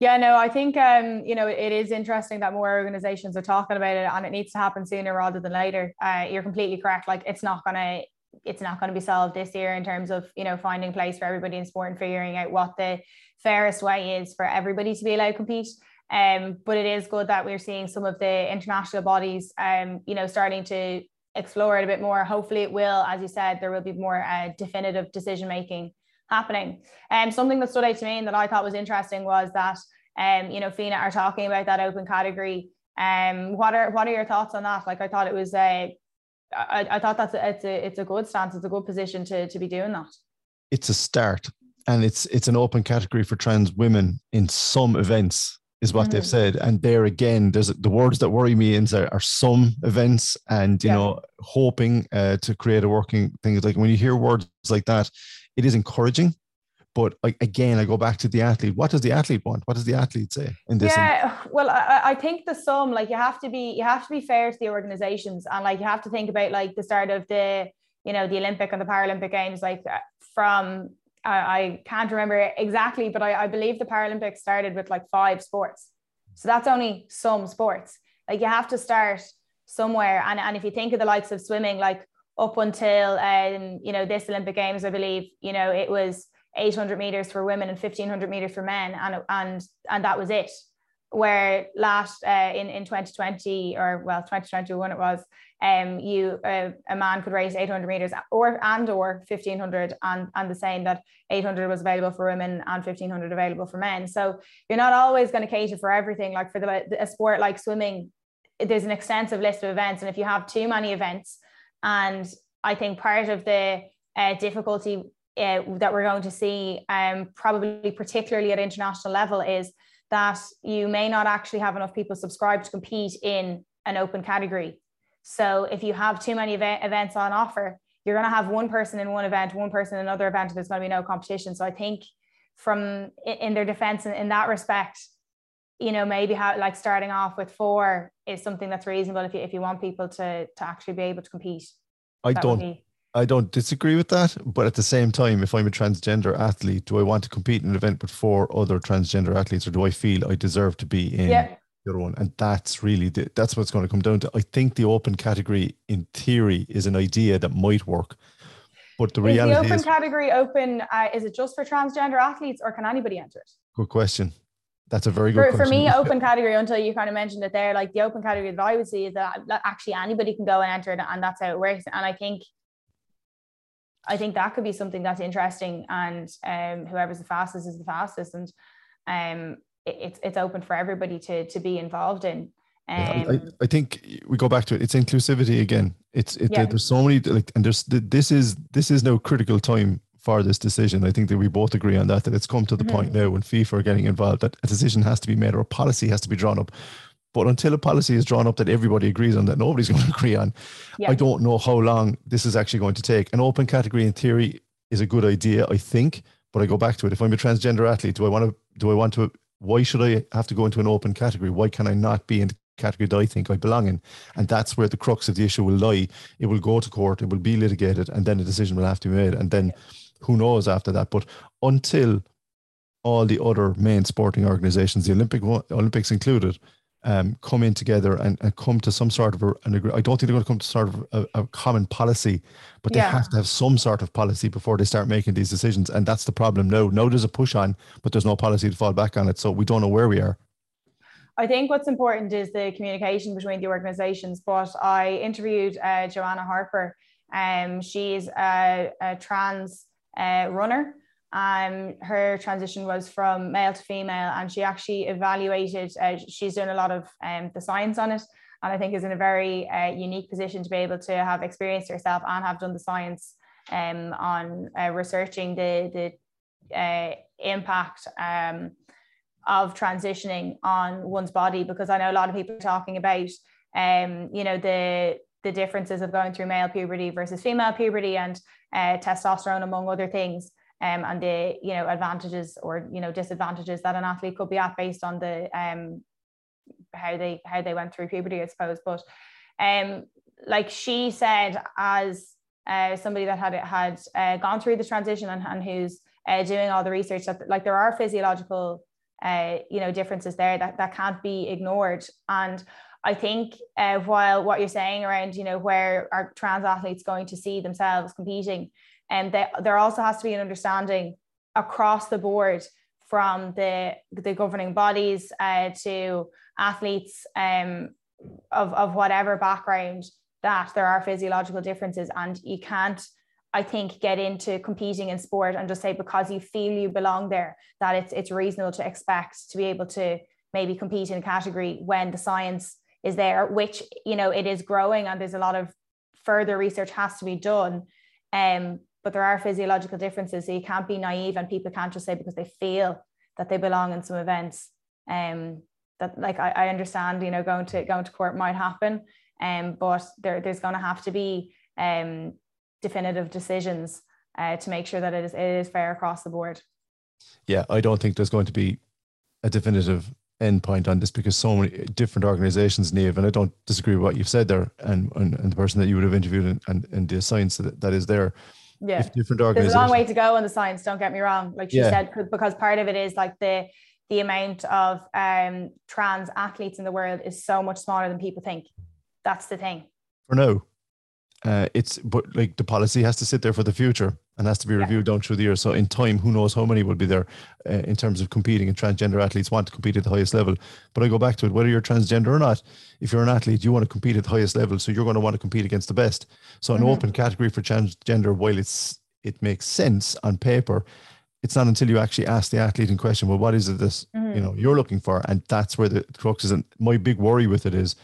Yeah, no, I think um, you know it is interesting that more organizations are talking about it, and it needs to happen sooner rather than later. Uh, you're completely correct. Like it's not going to it's not going to be solved this year in terms of you know finding place for everybody in sport and figuring out what the fairest way is for everybody to be allowed to compete. Um, but it is good that we're seeing some of the international bodies, um, you know, starting to explore it a bit more. Hopefully, it will, as you said, there will be more uh, definitive decision making happening. And um, something that stood out to me and that I thought was interesting was that, um, you know, FINA are talking about that open category. Um, what are what are your thoughts on that? Like, I thought it was a, I, I thought that's a, it's a it's a good stance. It's a good position to to be doing that. It's a start, and it's it's an open category for trans women in some events is what mm they've said. And there again, there's the words that worry me in are, are some events and you yeah. know hoping uh, to create a working thing. Like when you hear words like that, it is encouraging. But like again, I go back to the athlete. What does the athlete want? What does the athlete say in this? Yeah, well, I, I think the sum, like you have to be, you have to be fair to the organizations, and like you have to think about like the start of the, you know, the Olympic and the Paralympic Games, like uh, from I, I can't remember exactly, but I, I believe the Paralympics started with like five sports. So that's only some sports. Like you have to start somewhere. And, and if you think of the likes of swimming, like up until um, you know, this Olympic Games, I believe, you know, it was 800 meters for women and 1500 meters for men. And, and, and that was it where last uh, in in 2020 or well 2021 it was um you uh, a man could race 800 meters or and or 1500 and and the same that 800 was available for women and 1500 available for men so you're not always going to cater for everything like for the a sport like swimming there's an extensive list of events and if you have too many events and i think part of the uh, difficulty uh, that we're going to see um probably particularly at international level is that you may not actually have enough people subscribed to compete in an open category. So if you have too many event, events on offer, you're going to have one person in one event, one person in another event, and there's going to be no competition. So I think from in their defense in, in that respect, you know, maybe how like starting off with four is something that's reasonable if you if you want people to to actually be able to compete. I don't I don't disagree with that, but at the same time, if I'm a transgender athlete, do I want to compete in an event with four other transgender athletes, or do I feel I deserve to be in yeah. the other one? And that's really the, that's what's going to come down to. I think the open category, in theory, is an idea that might work, but the reality is reality the open is, category open. Uh, is it just for transgender athletes, or can anybody enter it? Good question. That's a very good for, for me, open category until you kind of mentioned it there. Like the open category that I would see is that actually anybody can go and enter it, and that's how it works. And I think I think that could be something that's interesting, and um, whoever's the fastest is the fastest, and um, it, it's it's open for everybody to to be involved in. Um, I, I think we go back to it. It's inclusivity again. It's it, yeah. there's so many like, and there's this is this is no critical time for this decision. I think that we both agree on that. That it's come to the mm-hmm. point now when FIFA are getting involved that a decision has to be made or a policy has to be drawn up but until a policy is drawn up that everybody agrees on, that nobody's going to agree on, yeah. I don't know how long this is actually going to take. An open category, in theory, is a good idea, I think. But I go back to it. If I'm a transgender athlete, do I want to? Do I want to? Why should I have to go into an open category? Why can I not be in the category that I think I belong in? And that's where the crux of the issue will lie. It will go to court. It will be litigated, and then a decision will have to be made. And then, who knows after that? But until all the other main sporting organizations, the Olympic Olympics included, um, come in together and, and come to some sort of a, an agree. I don't think they're going to come to sort of a, a common policy, but they yeah. have to have some sort of policy before they start making these decisions. And that's the problem No, no, there's a push on, but there's no policy to fall back on it. So we don't know where we are. I think what's important is the communication between the organizations. But I interviewed uh, Joanna Harper. Um, she's a, a trans uh, runner um, her transition was from male to female, and she actually evaluated. Uh, she's done a lot of um, the science on it, and I think is in a very uh, unique position to be able to have experienced herself and have done the science um, on uh, researching the the uh, impact um, of transitioning on one's body. Because I know a lot of people are talking about, um, you know, the the differences of going through male puberty versus female puberty and uh, testosterone, among other things um, and the you know advantages or you know disadvantages that an athlete could be at based on the um, how they how they went through puberty, I suppose. But um, like she said, as uh, somebody that had had uh, gone through the transition and, and who's uh, doing all the research, that like there are physiological uh, you know differences there that that can't be ignored and. I think uh, while what you're saying around, you know, where are trans athletes going to see themselves competing, and they, there also has to be an understanding across the board from the, the governing bodies uh, to athletes um, of, of whatever background that there are physiological differences. And you can't I think get into competing in sport and just say because you feel you belong there that it's it's reasonable to expect to be able to maybe compete in a category when the science is there which you know it is growing and there's a lot of further research has to be done um but there are physiological differences so you can't be naive and people can't just say because they feel that they belong in some events um that like I, I understand you know going to going to court might happen um but there, there's going to have to be um definitive decisions uh, to make sure that it is it is fair across the board. Yeah, I don't think there's going to be a definitive endpoint on this because so many different organizations, Niamh, and I don't disagree with what you've said there and, and, and the person that you would have interviewed and, and, and the science that, that is there. Yeah. If different organizations. There's a long way to go on the science, don't get me wrong. Like she yeah. said, because part of it is like the the amount of um, trans athletes in the world is so much smaller than people think. That's the thing. For now uh, it's but like the policy has to sit there for the future and has to be reviewed yeah. down through the year. So in time, who knows how many will be there uh, in terms of competing and transgender athletes want to compete at the highest level. But I go back to it, whether you're transgender or not, if you're an athlete, you want to compete at the highest level. So you're going to want to compete against the best. So an mm-hmm. open category for transgender, while it's it makes sense on paper, it's not until you actually ask the athlete in question, well, what is it this mm-hmm. you know you're looking for? And that's where the crux is. And my big worry with it is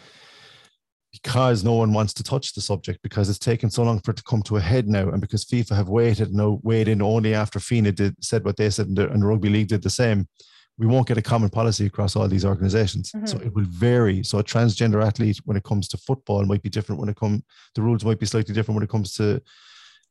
because no one wants to touch the subject because it's taken so long for it to come to a head now, and because FIFA have waited no weighed in only after FINA did said what they said, and the, and the rugby league did the same. We won't get a common policy across all these organizations, mm-hmm. so it will vary. So a transgender athlete, when it comes to football, might be different. When it comes, the rules might be slightly different when it comes to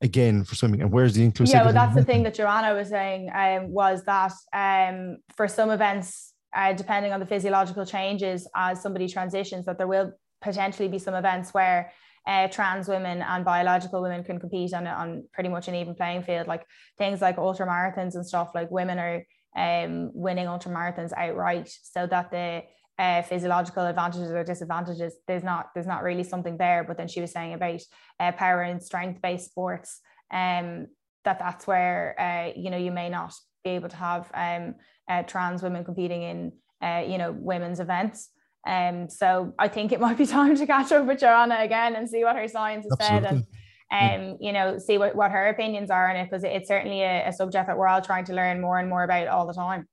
again for swimming and where's the inclusivity yeah well that's the thing that joanna was saying um, was that um, for some events uh, depending on the physiological changes as somebody transitions that there will potentially be some events where uh, trans women and biological women can compete on on pretty much an even playing field. Like things like ultra marathons and stuff. Like women are um, winning ultra marathons outright, so that the uh, physiological advantages or disadvantages there's not there's not really something there. But then she was saying about uh, power and strength based sports, um, that that's where uh, you know you may not be able to have um, uh, trans women competing in uh, you know women's events. Um, so I think it might be time to catch up with Joanna again and see what her science has Absolutely. said and um, you know, see what, what her opinions are on it because it's certainly a, a, subject that we're all trying to learn more and more about all the time.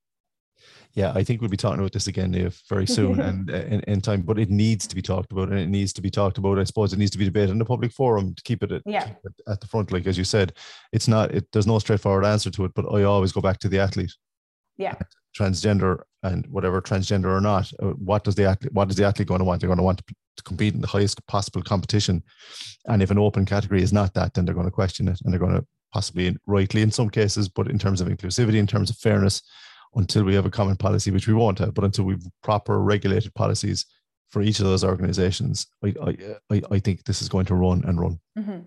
Yeah, I think we'll be talking about this again very soon and uh, in, in, time, but it needs to be talked about and it needs to be talked about. I suppose it needs to be debated in the public forum to keep it at, yeah. at the front. Like as you said, it's not, it, there's no straightforward answer to it, but I always go back to the athlete. Yeah transgender and whatever transgender or not uh, what does the athlete what is the athlete going to want? They're going to want to, compete in the highest possible competition. And if an open category is not that then they're going to question it and they're going to possibly rightly in some cases but in terms of inclusivity in terms of fairness until we have a common policy which we won't have but until we've proper regulated policies for each of those organizations i i, I think this is going to run and run. Mm-hmm.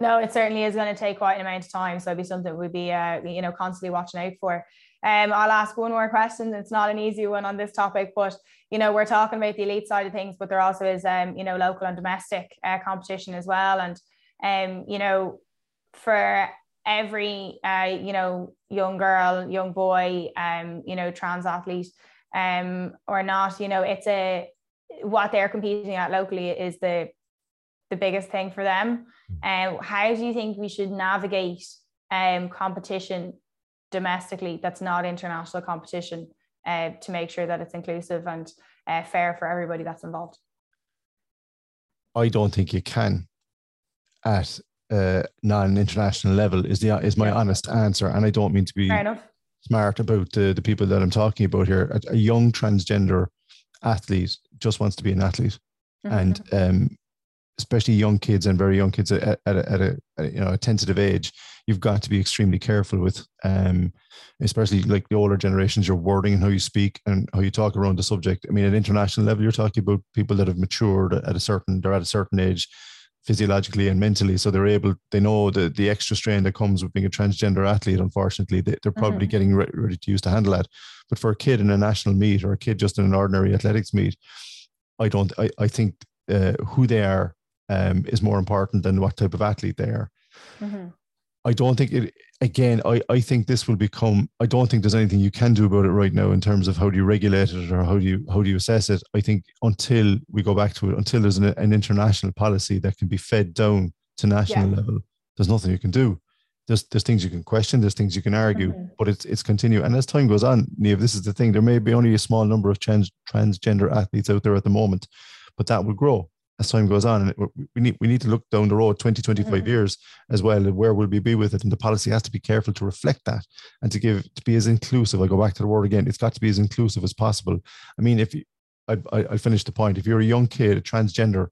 no it certainly is going to take quite an amount of time so it'd be something we'd be uh, you know constantly watching out for um, I'll ask one more question. It's not an easy one on this topic, but you know we're talking about the elite side of things, but there also is um, you know local and domestic uh, competition as well, and um, you know for every uh, you know young girl, young boy, um, you know trans athlete, um, or not, you know it's a what they're competing at locally is the the biggest thing for them. And um, how do you think we should navigate um, competition domestically that's not international competition uh, to make sure that it's inclusive and uh, fair for everybody that's involved? I don't think you can at uh, non-international level is the is my yeah. honest answer, and I don't mean to be smart about the, the people that I'm talking about here. A, a young transgender athlete just wants to be an athlete, mm-hmm. and um, especially young kids and very young kids at, at, a, at a, a, you know a tentative age you've got to be extremely careful with um especially like the older generations your wording and how you speak and how you talk around the subject i mean at international level you're talking about people that have matured at a certain they're at a certain age physiologically and mentally so they're able they know the the extra strain that comes with being a transgender athlete unfortunately they, are probably mm-hmm. getting re- ready to use to handle that but for a kid in a national meet or a kid just in an ordinary athletics meet i don't i, I think uh, who they are um, is more important than what type of athlete they are. Mm-hmm. I don't think it again, I, I think this will become I don't think there's anything you can do about it right now in terms of how do you regulate it or how do you how do you assess it. I think until we go back to it, until there's an, an international policy that can be fed down to national yeah. level, there's nothing you can do. There's there's things you can question, there's things you can argue, mm-hmm. but it's it's continue. And as time goes on, Niamh, this is the thing. There may be only a small number of trans, transgender athletes out there at the moment, but that will grow as time goes on. And we need we need to look down the road 20, 25 mm-hmm. years as well, where will we be with it? And the policy has to be careful to reflect that and to give to be as inclusive. I go back to the word again. It's got to be as inclusive as possible. I mean, if you, I, I, I finish the point. If you're a young kid, a transgender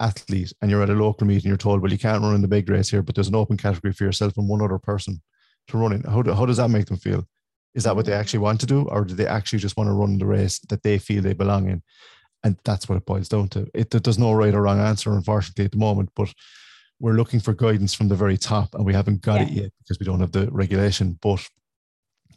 athlete, and you're at a local meeting, you're told, well, you can't run in the big race here, but there's an open category for yourself and one other person to run in. How, do, how does that make them feel? Is that what they mm-hmm. actually want to do, or do they actually just want to run the race that they feel they belong in? And that's what it boils down to. It, there's no right or wrong answer, unfortunately, at the moment, but we're looking for guidance from the very top and we haven't got yeah. it yet because we don't have the regulation. But,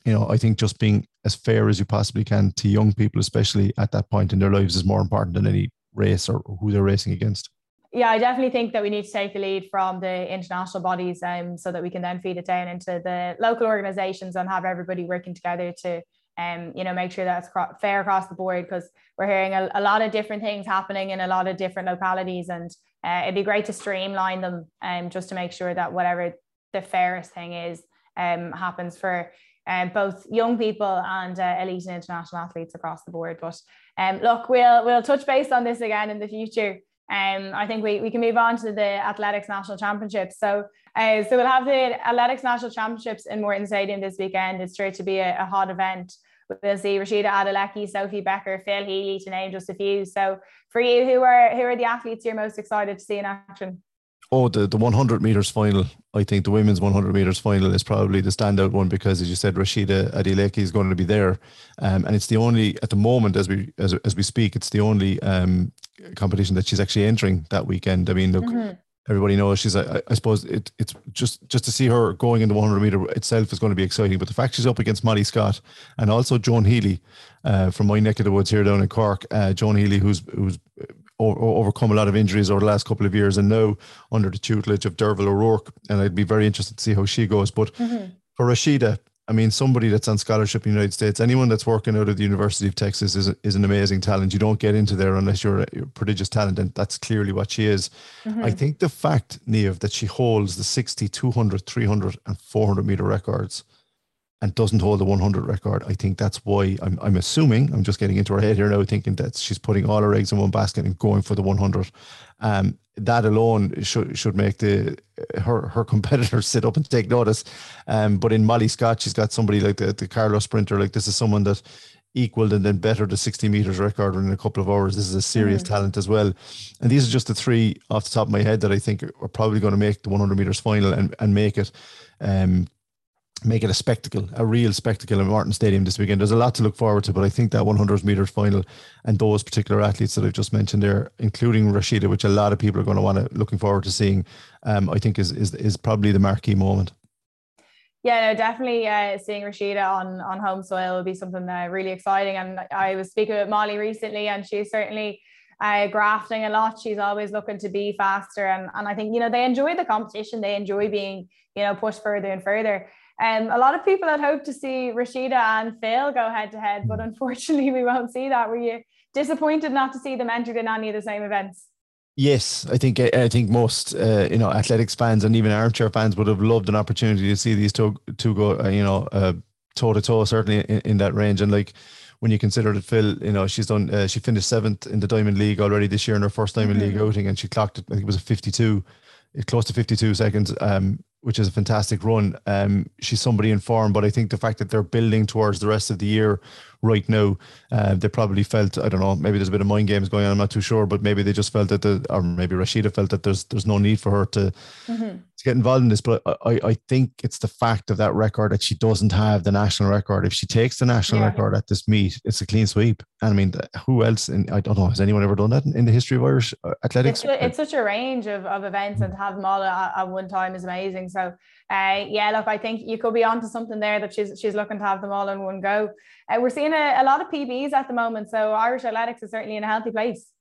you know, I think just being as fair as you possibly can to young people, especially at that point in their lives, is more important than any race or who they're racing against. Yeah, I definitely think that we need to take the lead from the international bodies um, so that we can then feed it down into the local organizations and have everybody working together to um, you know, make sure that's fair across the board because we're hearing a, a, lot of different things happening in a lot of different localities, and uh, it'd be great to streamline them, um, just to make sure that whatever the fairest thing is um, happens for um, both young people and uh, elite and international athletes across the board. But um, look, we'll we'll touch base on this again in the future. Um, I think we, we can move on to the athletics national championships. So, uh, so we'll have the athletics national championships in Morton Stadium this weekend. It's sure to be a, a hot event. We'll see Rashida Adeleke, Sophie Becker, Phil Healy, to name just a few. So, for you, who are who are the athletes you're most excited to see in action? Oh, the, the 100 meters final. I think the women's 100 meters final is probably the standout one because, as you said, Rashida Adeleke is going to be there, um, and it's the only at the moment as we as, as we speak, it's the only um, competition that she's actually entering that weekend. I mean, look, mm-hmm everybody knows she's I, I suppose it, it's just just to see her going in the 100 meter itself is going to be exciting but the fact she's up against Molly Scott and also Joan Healy uh, from my neck of the woods here down in Cork uh, Joan Healy who's who's overcome a lot of injuries over the last couple of years and now under the tutelage of Derval O'Rourke and I'd be very interested to see how she goes but mm-hmm. for Rashida I mean, somebody that's on scholarship in the United States, anyone that's working out of the University of Texas is, is an amazing talent. You don't get into there unless you're a, you're a prodigious talent, and that's clearly what she is. Mm-hmm. I think the fact, Niamh, that she holds the 60, 200, 300, and 400 meter records and doesn't hold the 100 record, I think that's why I'm, I'm assuming, I'm just getting into her head here now, thinking that she's putting all her eggs in one basket and going for the 100. Um, that alone should should make the her her competitors sit up and take notice. Um, but in Molly Scott, she's got somebody like the the Carlos sprinter. Like this is someone that equaled and then better the 60 meters record in a couple of hours. This is a serious mm. talent as well. And these are just the three off the top of my head that I think are probably going to make the 100 meters final and, and make it um, make it a spectacle, a real spectacle in Morton Stadium this weekend. There's a lot to look forward to, but I think that 100 meters final and those particular athletes that I've just mentioned there, including Rashida, which a lot of people are going to want to looking forward to seeing, um, I think is is is probably the marquee moment. Yeah, no, definitely uh, seeing Rashida on on home soil will be something uh, really exciting. And I was speaking with Molly recently, and she's certainly uh, grafting a lot. She's always looking to be faster, and and I think you know they enjoy the competition. They enjoy being you know pushed further and further. Um, a lot of people had hoped to see Rashida and Phil go head to head, but unfortunately, we won't see that. Were you disappointed not to see them entered in any of the same events? Yes, I think I think most uh, you know athletics fans and even armchair fans would have loved an opportunity to see these two two go uh, you know toe to toe certainly in, in, that range and like when you consider that Phil you know she's done uh, she finished seventh in the Diamond League already this year in her first Diamond mm-hmm. League outing and she clocked I think it was a fifty two close to 52 seconds um, which is a fantastic run. Um, she's somebody in form, but I think the fact that they're building towards the rest of the year right now, uh, they probably felt I don't know, maybe there's a bit of mind games going on. I'm not too sure, but maybe they just felt that the, or maybe Rashida felt that there's there's no need for her to mm-hmm to get involved in this, but I, I think it's the fact of that record that she doesn't have the national record. If she takes the national yeah. record at this meet, it's a clean sweep. And I mean, who else? In, I don't know. Has anyone ever done that in, in the history of Irish uh, athletics? It's, it's, such a range of, of events, and to have them all at, at one time is amazing. So, uh, yeah, look, I think you could be onto something there that she's she's looking to have them all in one go. Uh, we're seeing a, a lot of PBs at the moment, so Irish athletics is certainly in a healthy place.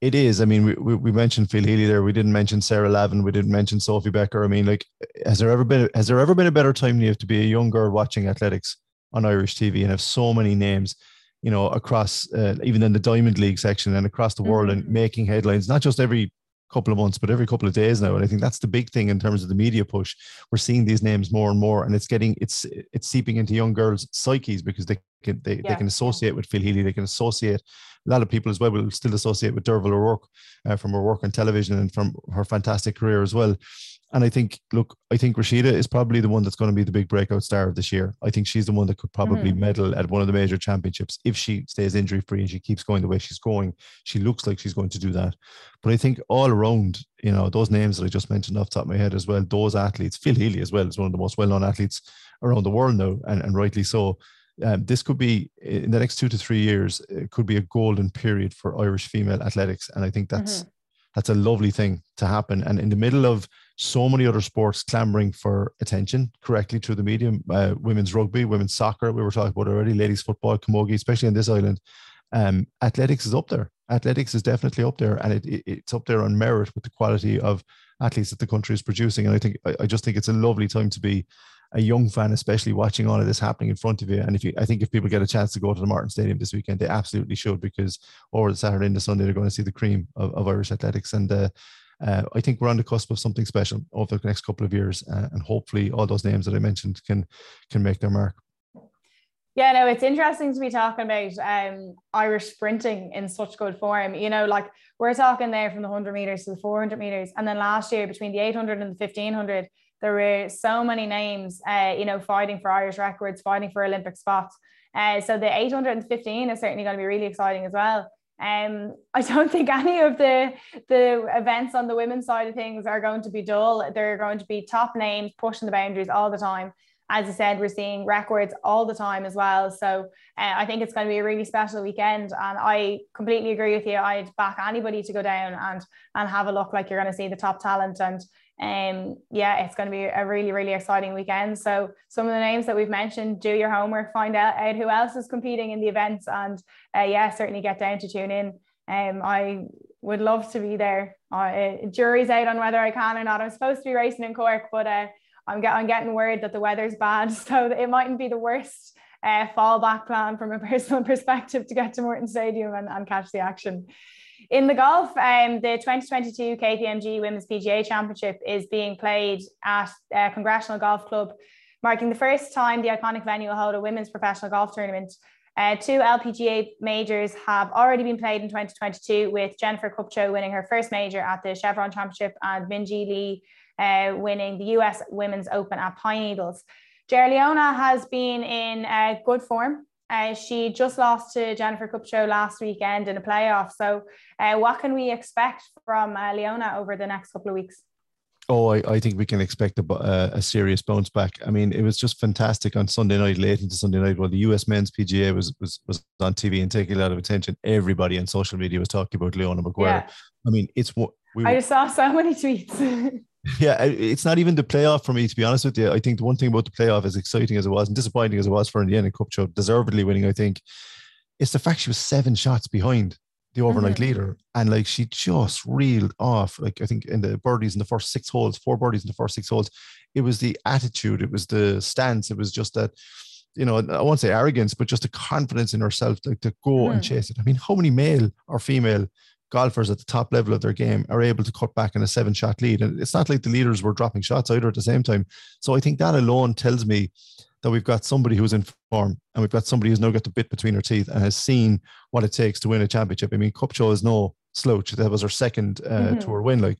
It is. I mean, we, we, we mentioned Phil Healy there. We didn't mention Sarah Lavin. We didn't mention Sophie Becker. I mean, like, has there ever been has there ever been a better time you have to be a young girl watching athletics on Irish TV and have so many names, you know, across uh, even in the Diamond League section and across the world mm-hmm. and making headlines, not just every couple of months, but every couple of days now. And I think that's the big thing in terms of the media push. We're seeing these names more and more, and it's getting it's it's seeping into young girls' psyches because they can they, yeah. they can associate with Phil Healy, they can associate a lot of people as well will still associate with Derval O'Rourke uh, from her work on television and from her fantastic career as well. And I think, look, I think Rashida is probably the one that's going to be the big breakout star of this year. I think she's the one that could probably mm. medal at one of the major championships if she stays injury free and she keeps going the way she's going. She looks like she's going to do that. But I think all around, you know, those names that I just mentioned off top of my head as well, those athletes, Phil Healy as well is one of the most well known athletes around the world now, and, and rightly so um, this could be in the next two to three years. It could be a golden period for Irish female athletics, and I think that's mm-hmm. that's a lovely thing to happen. And in the middle of so many other sports clamoring for attention correctly through the medium, uh, women's rugby, women's soccer, we were talking about already, ladies football, camogie, especially on this island. Um, athletics is up there. Athletics is definitely up there, and it, it, it's up there on merit with the quality of athletes that the country is producing. And I think I, I just think it's a lovely time to be a young fan, especially watching all of this happening in front of you. And if you, I think if people get a chance to go to the Morton Stadium this weekend, they absolutely should because over the Saturday and the Sunday they're going to see the cream of, of Irish athletics. And uh, uh, I think we're on the cusp of something special over the next couple of years, uh, and hopefully all those names that I mentioned can can make their mark. Yeah, no, it's interesting to be talking about um, Irish sprinting in such good form. You know, like we're talking there from the 100 meters to the 400 meters. And then last year, between the 800 and the 1500, there were so many names, uh, you know, fighting for Irish records, fighting for Olympic spots. Uh, so the 815 is certainly going to be really exciting as well. Um, I don't think any of the the events on the women's side of things are going to be dull. They're going to be top names pushing the boundaries all the time. As I said, we're seeing records all the time as well. So uh, I think it's going to be a really special weekend, and I completely agree with you. I'd back anybody to go down and and have a look like you're going to see the top talent and um, yeah, it's going to be a really, really exciting weekend. So some of the names that we've mentioned, do your homework, find out, out who else is competing in the events, and uh, yeah, certainly get down to tune in. Um, I would love to be there. Uh, jury's out on whether I can or not. I'm supposed to be racing in Cork, but uh, I'm, get, I'm getting worried that the weather's bad, so it mightn't be the worst uh, fallback plan from a personal perspective to get to Morton Stadium and, and catch the action. In the golf, um, the 2022 KPMG Women's PGA Championship is being played at uh, Congressional Golf Club, marking the first time the iconic venue will hold a women's professional golf tournament. Uh, two LPGA majors have already been played in 2022, with Jennifer Kupcho winning her first major at the Chevron Championship and Minjee Lee uh, winning the US Women's Open at Pine Needles. Ger Leona has been in uh, good form uh, she just lost to Jennifer Kupcho last weekend in a playoff. So, uh, what can we expect from uh, Leona over the next couple of weeks? Oh, I, I think we can expect a, a, serious bounce back. I mean, it was just fantastic on Sunday night, late into Sunday night, while the US Men's PGA was was was on TV and taking a lot of attention. Everybody on social media was talking about Leona Maguire. Yeah. I mean, it's what we I just saw so many tweets. yeah, it's not even the playoff for me, to be honest with you. I think the one thing about the playoff, as exciting as it was and disappointing as it was for Indiana Kupcho, deservedly winning, I think, it's the fact she was seven shots behind the overnight mm-hmm. leader. And like she just reeled off, like I think in the birdies in the first six holes, four birdies in the first six holes. It was the attitude, it was the stance, it was just that, you know, I won't say arrogance, but just the confidence in herself like, to go mm. and chase it. I mean, how many male or female golfers at the top level of their game are able to cut back in a seven shot lead. And it's not like the leaders were dropping shots either at the same time. So I think that alone tells me that we've got somebody who's in form and we've got somebody who's now got the bit between her teeth and has seen what it takes to win a championship. I mean, Kupcho is no slouch. That was her second uh, mm-hmm. tour win. Like,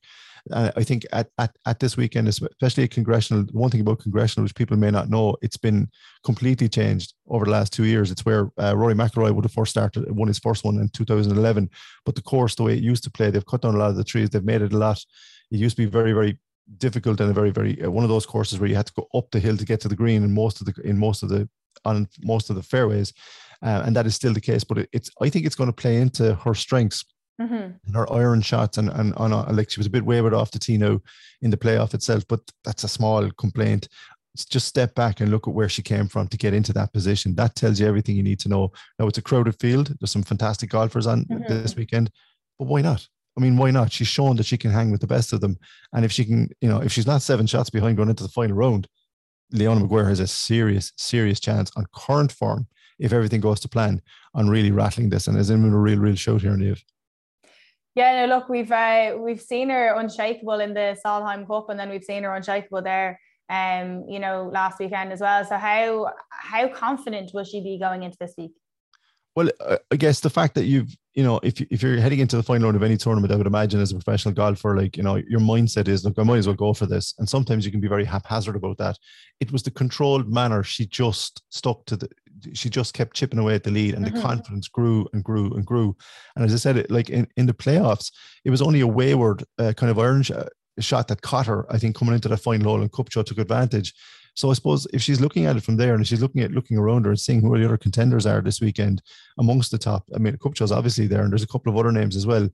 uh, I think at, at, at this weekend, especially congressional, one thing about congressional, which people may not know, it's been completely changed over the last two years. It's where uh, Rory McIlroy would have first started, won his first one in 2011. But the course, the way it used to play, they've cut down a lot of the trees. They've made it a lot. It used to be very, very difficult and a very, very uh, one of those courses where you had to go up the hill to get to the green in most of the in most of the on most of the fairways, uh, and that is still the case. But it, it's I think it's going to play into her strengths Mm-hmm. And her iron shots and, and on a, like she was a bit wavered off the tee now in the playoff itself, but that's a small complaint. just step back and look at where she came from to get into that position. That tells you everything you need to know. Now it's a crowded field. There's some fantastic golfers on mm-hmm. this weekend. but why not? I mean, why not? She's shown that she can hang with the best of them. And if she can, you know, if she's not seven shots behind going into the final round, Leona Maguire has a serious, serious chance on current form, if everything goes to plan, on really rattling this and is in a real, real shout here, Niamh. Yeah, no, look, we've uh, we've seen her unshakable in the Solheim Cup, and then we've seen her unshakable there, um, you know, last weekend as well. So how how confident will she be going into this week? Well, I guess the fact that you've, you know, if, if you're heading into the final round of any tournament, I would imagine as a professional golfer, like, you know, your mindset is, look, I might as well go for this. And sometimes you can be very haphazard about that. It was the controlled manner. She just stuck to the, she just kept chipping away at the lead and mm-hmm. the confidence grew and grew and grew. And as I said, it like in, in the playoffs, it was only a wayward uh, kind of iron sh- shot that caught her, I think, coming into the final hole and Kupcho took advantage. So I suppose if she's looking at it from there and she's looking at looking around her and seeing who the other contenders are this weekend amongst the top, I mean, Kupcho's obviously there and there's a couple of other names as well.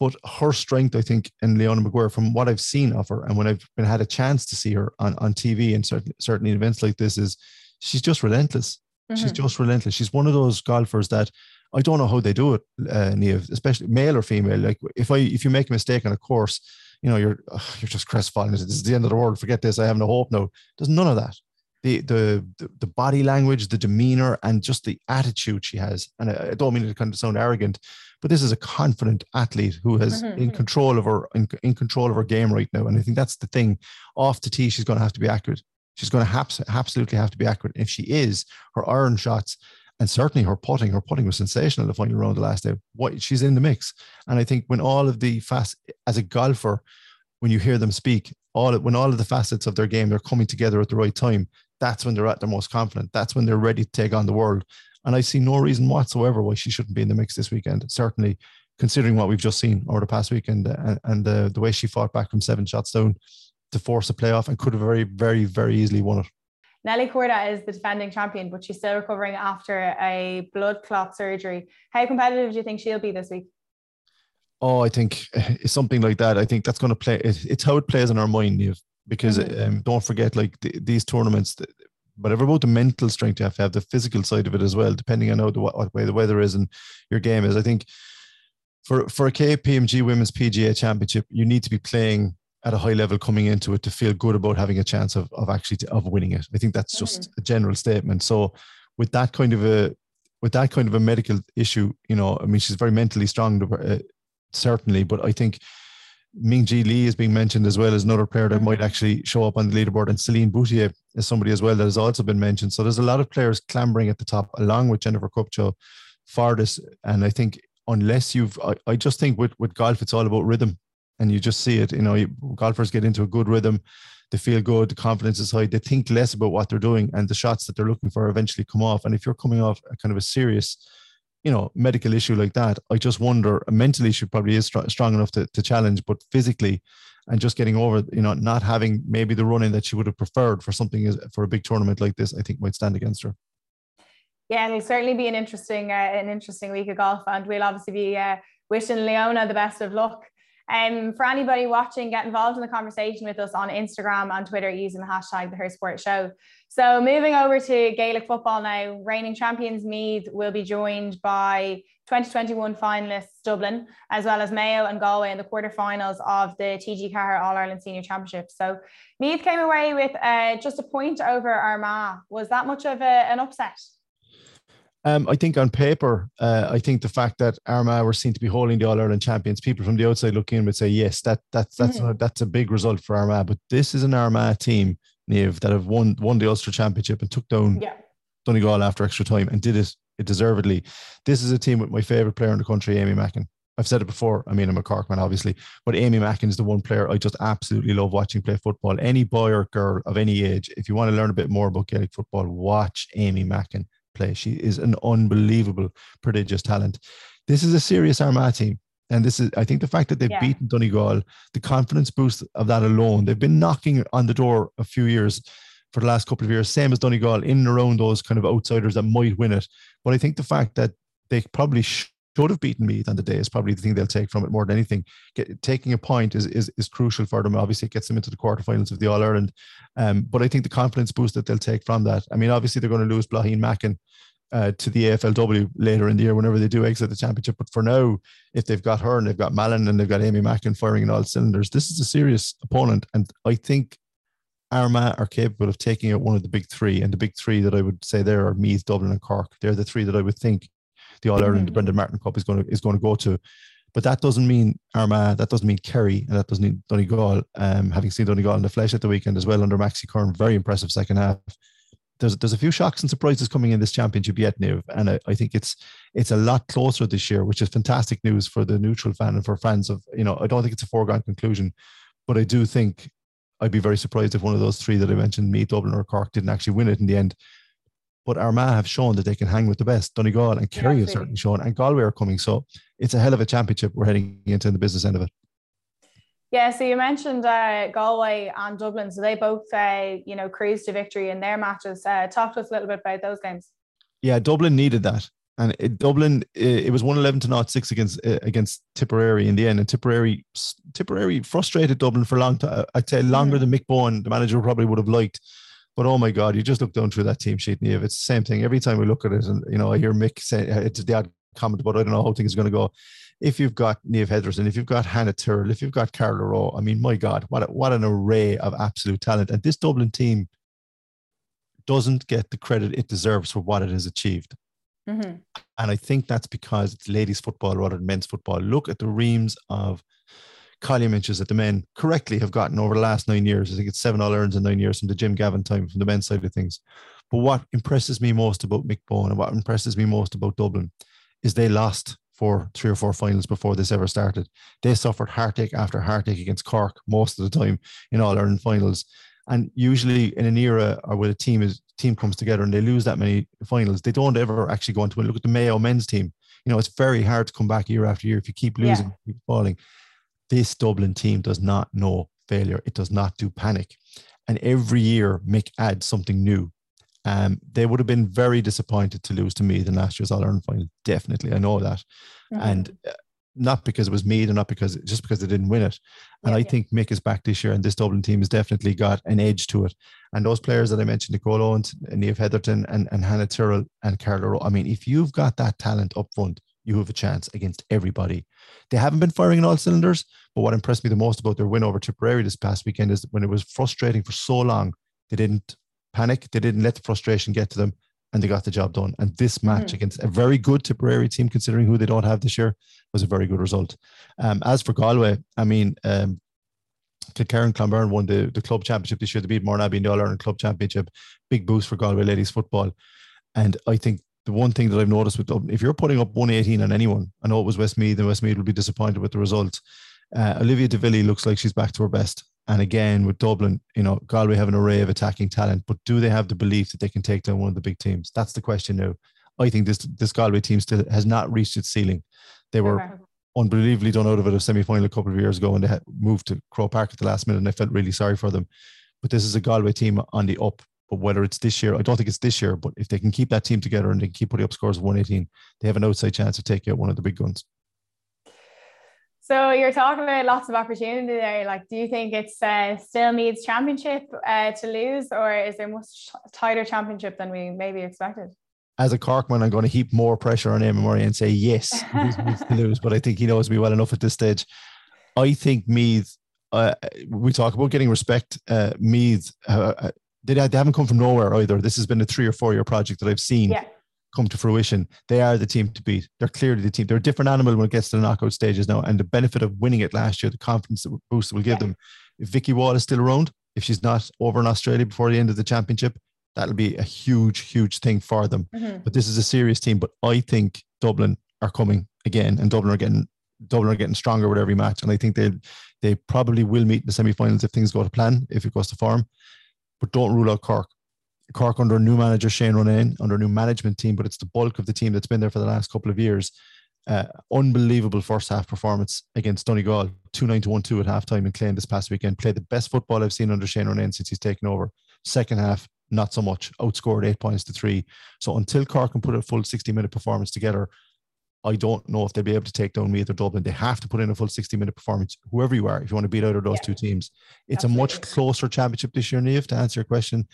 But her strength, I think, in Leona Maguire, from what I've seen of her and when I've been had a chance to see her on, on TV and certain certainly events like this, is she's just relentless. Mm-hmm. She's just relentless. She's one of those golfers that I don't know how they do it, uh, especially male or female. Like if I if you make a mistake on a course, you know, you're you're just crestfallen. This is the end of the world. Forget this. I have no hope now. There's none of that. The, the the body language, the demeanor, and just the attitude she has. And I, I don't mean to kind of sound arrogant, but this is a confident athlete who has mm-hmm. in mm-hmm. control of her in, in control of her game right now. And I think that's the thing. Off the tee, she's going to have to be accurate. She's going to absolutely have to be accurate. If she is, her iron shots and certainly her putting, her putting was sensational the final round the last day. What she's in the mix, and I think when all of the fast as a golfer, when you hear them speak, all when all of the facets of their game they're coming together at the right time, that's when they're at their most confident. That's when they're ready to take on the world. And I see no reason whatsoever why she shouldn't be in the mix this weekend. Certainly, considering what we've just seen over the past weekend and, and the, the way she fought back from seven shots down to force a playoff and could have very, very, very easily won it. Nelly Korda is the defending champion, but she's still recovering after a blood clot surgery. How competitive do you think she'll be this week? Oh, I think it's something like that. I think that's going to play. it's how it plays in our mind, because mm-hmm. um, don't forget, like the, these tournaments, whatever about the mental strength you have to have, the physical side of it as well, depending on how the, what way the weather is and your game is. I think for for a KPMG Women's PGA Championship, you need to be playing at a high level coming into it to feel good about having a chance of, of actually of winning it. I think that's just mm-hmm. a general statement. So with that kind of a with that kind of a medical issue, you know, I mean, she's very mentally strong, uh, certainly, but I think Minjee Lee is being mentioned as well as another player that might actually show up on the leaderboard, and Celine Boutier is somebody as well that has also been mentioned. So there's a lot of players clambering at the top, along with Jennifer Kupcho for this. And I think unless you've, I, I just think with with golf, it's all about rhythm and you just see it. You know, golfers get into a good rhythm, they feel good, the confidence is high, they think less about what they're doing, and the shots that they're looking for eventually come off. And if you're coming off a kind of a serious, you know, medical issue like that, I just wonder mentally she probably is strong enough to, to challenge, but physically and just getting over, you know, not having maybe the running that she would have preferred for something for a big tournament like this, I think might stand against her. Yeah, it'll certainly be an interesting, uh, an interesting week of golf, and we'll obviously be uh, wishing Leona the best of luck um, for anybody watching, get involved in the conversation with us on Instagram and Twitter using the hashtag the Her Sport Show. So moving over to Gaelic football now, reigning champions Meath will be joined by 2021 finalists Dublin, as well as Mayo and Galway in the quarterfinals of the TG Ceathair All Ireland Senior Championship. So Meath came away with uh, just a point over Armagh. Was that much of a, an upset? Um, I think on paper, uh, I think the fact that Armagh were seen to be holding the All Ireland champions, people from the outside looking in would say, yes, that that's that's mm-hmm. a, that's a big result for Armagh. But this is an Armagh team, Niamh, that have won won the Ulster Championship and took down yeah. Donegal after extra time and did it, it deservedly. This is a team with my favourite player in the country, Aimee Mackin. I've said it before. I mean, I'm a Corkman, obviously, but Aimee Mackin is the one player I just absolutely love watching play football. Any boy or girl of any age, if you want to learn a bit more about Gaelic football, watch Aimee Mackin play. She is an unbelievable, prodigious talent. This is a serious Armagh team. And this is, I think, the fact that they've yeah. beaten Donegal, the confidence boost of that alone. They've been knocking on the door a few years for the last couple of years, same as Donegal, in and around those kind of outsiders that might win it. But I think the fact that they probably should have beaten Meath on the day is probably the thing they'll take from it more than anything. Get, taking a point is, is is crucial for them. Obviously, it gets them into the quarterfinals of the All Ireland. Um, but I think the confidence boost that they'll take from that. I mean, obviously they're going to lose Blaithín Mackin uh, to the AFLW later in the year whenever they do exit the championship. But for now, if they've got her and they've got Mallon and they've got Aimee Mackin firing in all cylinders, this is a serious opponent. And I think Armagh are capable of taking out one of the big three. And the big three that I would say there are Meath, Dublin, and Cork. They're the three that I would think the All Ireland mm-hmm. Brendan Martin Cup is going to is going to go to. But that doesn't mean Armagh, that doesn't mean Kerry, and that doesn't mean Donegal. Um, having seen Donegal in the flesh at the weekend as well under Maxi Curran, very impressive second half there's there's a few shocks and surprises coming in this championship yet, Niamh, and I, I, think it's it's a lot closer this year, which is fantastic news for the neutral fan and for fans of you know. I don't think it's a foregone conclusion, but I do think I'd be very surprised if one of those three that I mentioned, Meath, Dublin, or Cork, didn't actually win it in the end. But Armagh have shown that they can hang with the best. Donegal and Kerry have certainly shown, and Galway are coming. So it's a hell of a championship we're heading into the business end of it. Yeah, so you mentioned uh, Galway and Dublin, so they both, uh, you know, cruised to victory in their matches. Uh, talk to us a little bit about those games. Yeah, Dublin needed that, and it, Dublin it, it was one eleven to not six against uh, against Tipperary in the end, and Tipperary Tipperary frustrated Dublin for a long time. I'd say longer mm. than Mick Bohan, the manager, probably would have liked. But oh my God, you just look down through that team sheet, and it's the same thing every time we look at it. And you know, I hear Mick say it's the odd comment about I don't know how things are going to go if you've got Niamh Hetherington, if you've got Hannah Tyrrell, if you've got Carla Rowe, I mean, my God, what, a, what an array of absolute talent. And this Dublin team doesn't get the credit it deserves for what it has achieved. Mm-hmm. And I think that's because it's ladies' football rather than men's football. Look at the reams of column inches that the men correctly have gotten over the last nine years. I think it's seven All Irelands in nine years from the Jim Gavin time from the men's side of things. But what impresses me most about Mick Bohan and what impresses me most about Dublin is they lost for three or four finals before this ever started. They suffered heartache after heartache against Cork most of the time in all Ireland finals. And usually in an era or where a team is team comes together and they lose that many finals, they don't ever actually go on to win. Look at the Mayo men's team. You know, it's very hard to come back year after year if you keep losing, yeah. keep falling. This Dublin team does not know failure. It does not do panic. And every year Mick adds something new um, they would have been very disappointed to lose to Meath in last year's All Ireland final. Definitely, I know that, mm-hmm. and uh, not because it was Meath, and not because just because they didn't win it. And yeah, I yeah. think Mick is back this year, and this Dublin team has definitely got an edge to it. And those players that I mentioned, Nicole Owens, Niamh Hetherton, and, and Hannah Tyrrell and Carla Rowe. I mean, if you've got that talent up front, you have a chance against everybody. They haven't been firing in all cylinders, but what impressed me the most about their win over Tipperary this past weekend is when it was frustrating for so long, they didn't panic. They didn't let the frustration get to them and they got the job done. And this match mm. against a very good Tipperary team, considering who they don't have this year, was a very good result. Um, as for Galway, I mean, um, Karen Clonberne won the, the club championship this year. They beat Mourneabbey in the All Ireland Club Championship. Big boost for Galway ladies football. And I think the one thing that I've noticed with Dublin, if you're putting up 118 on anyone, I know it was Westmeath, then Westmeath will be disappointed with the result. Uh, Olivia Divilly looks like she's back to her best. And again, with Dublin, you know, Galway have an array of attacking talent, but do they have the belief that they can take down one of the big teams? That's the question now. I think this this Galway team still has not reached its ceiling. They were okay. unbelievably done out of it a semi final a couple of years ago, and they had moved to Croke Park at the last minute, and I felt really sorry for them. But this is a Galway team on the up. But whether it's this year, I don't think it's this year. But if they can keep that team together and they can keep putting up scores of 118, they have an outside chance of taking out one of the big guns. So you're talking about lots of opportunity there. Like, do you think it's uh, still Meath's championship uh, to lose, or is there much tighter championship than we maybe expected? As a Corkman, I'm going to heap more pressure on Eamon Murray and say yes, Meath's to lose. But I think he knows me well enough at this stage. I think Meath. Uh, we talk about getting respect. Uh, Meath, uh, uh they, they haven't come from nowhere either. This has been a three or four year project that I've seen. Yeah come to fruition, they are the team to beat. They're clearly the team. They're a different animal when it gets to the knockout stages now. And the benefit of winning it last year, the confidence that boost will give yeah. them. If Vicky Wall is still around, if she's not over in Australia before the end of the championship, that'll be a huge, huge thing for them. Mm-hmm. But this is a serious team. But I think Dublin are coming again, and Dublin are getting Dublin are getting stronger with every match. And I think they they probably will meet in the semi-finals if things go to plan, if it goes to form. But don't rule out Cork. Cork under new manager Shane Ronayne, under new management team, but it's the bulk of the team that's been there for the last couple of years. Uh, unbelievable first half performance against Donegal, 2 9 to 1 2 at halftime in Clane this past weekend. Played the best football I've seen under Shane Ronayne since he's taken over. Second half, not so much. Outscored eight points to three. So until Cork can put a full 60 minute performance together, I don't know if they'll be able to take down Meath or Dublin. They have to put in a full 60 minute performance, whoever you are, if you want to beat out of those yeah. two teams. It's Absolutely. a much closer championship this year, Niamh, to answer your question.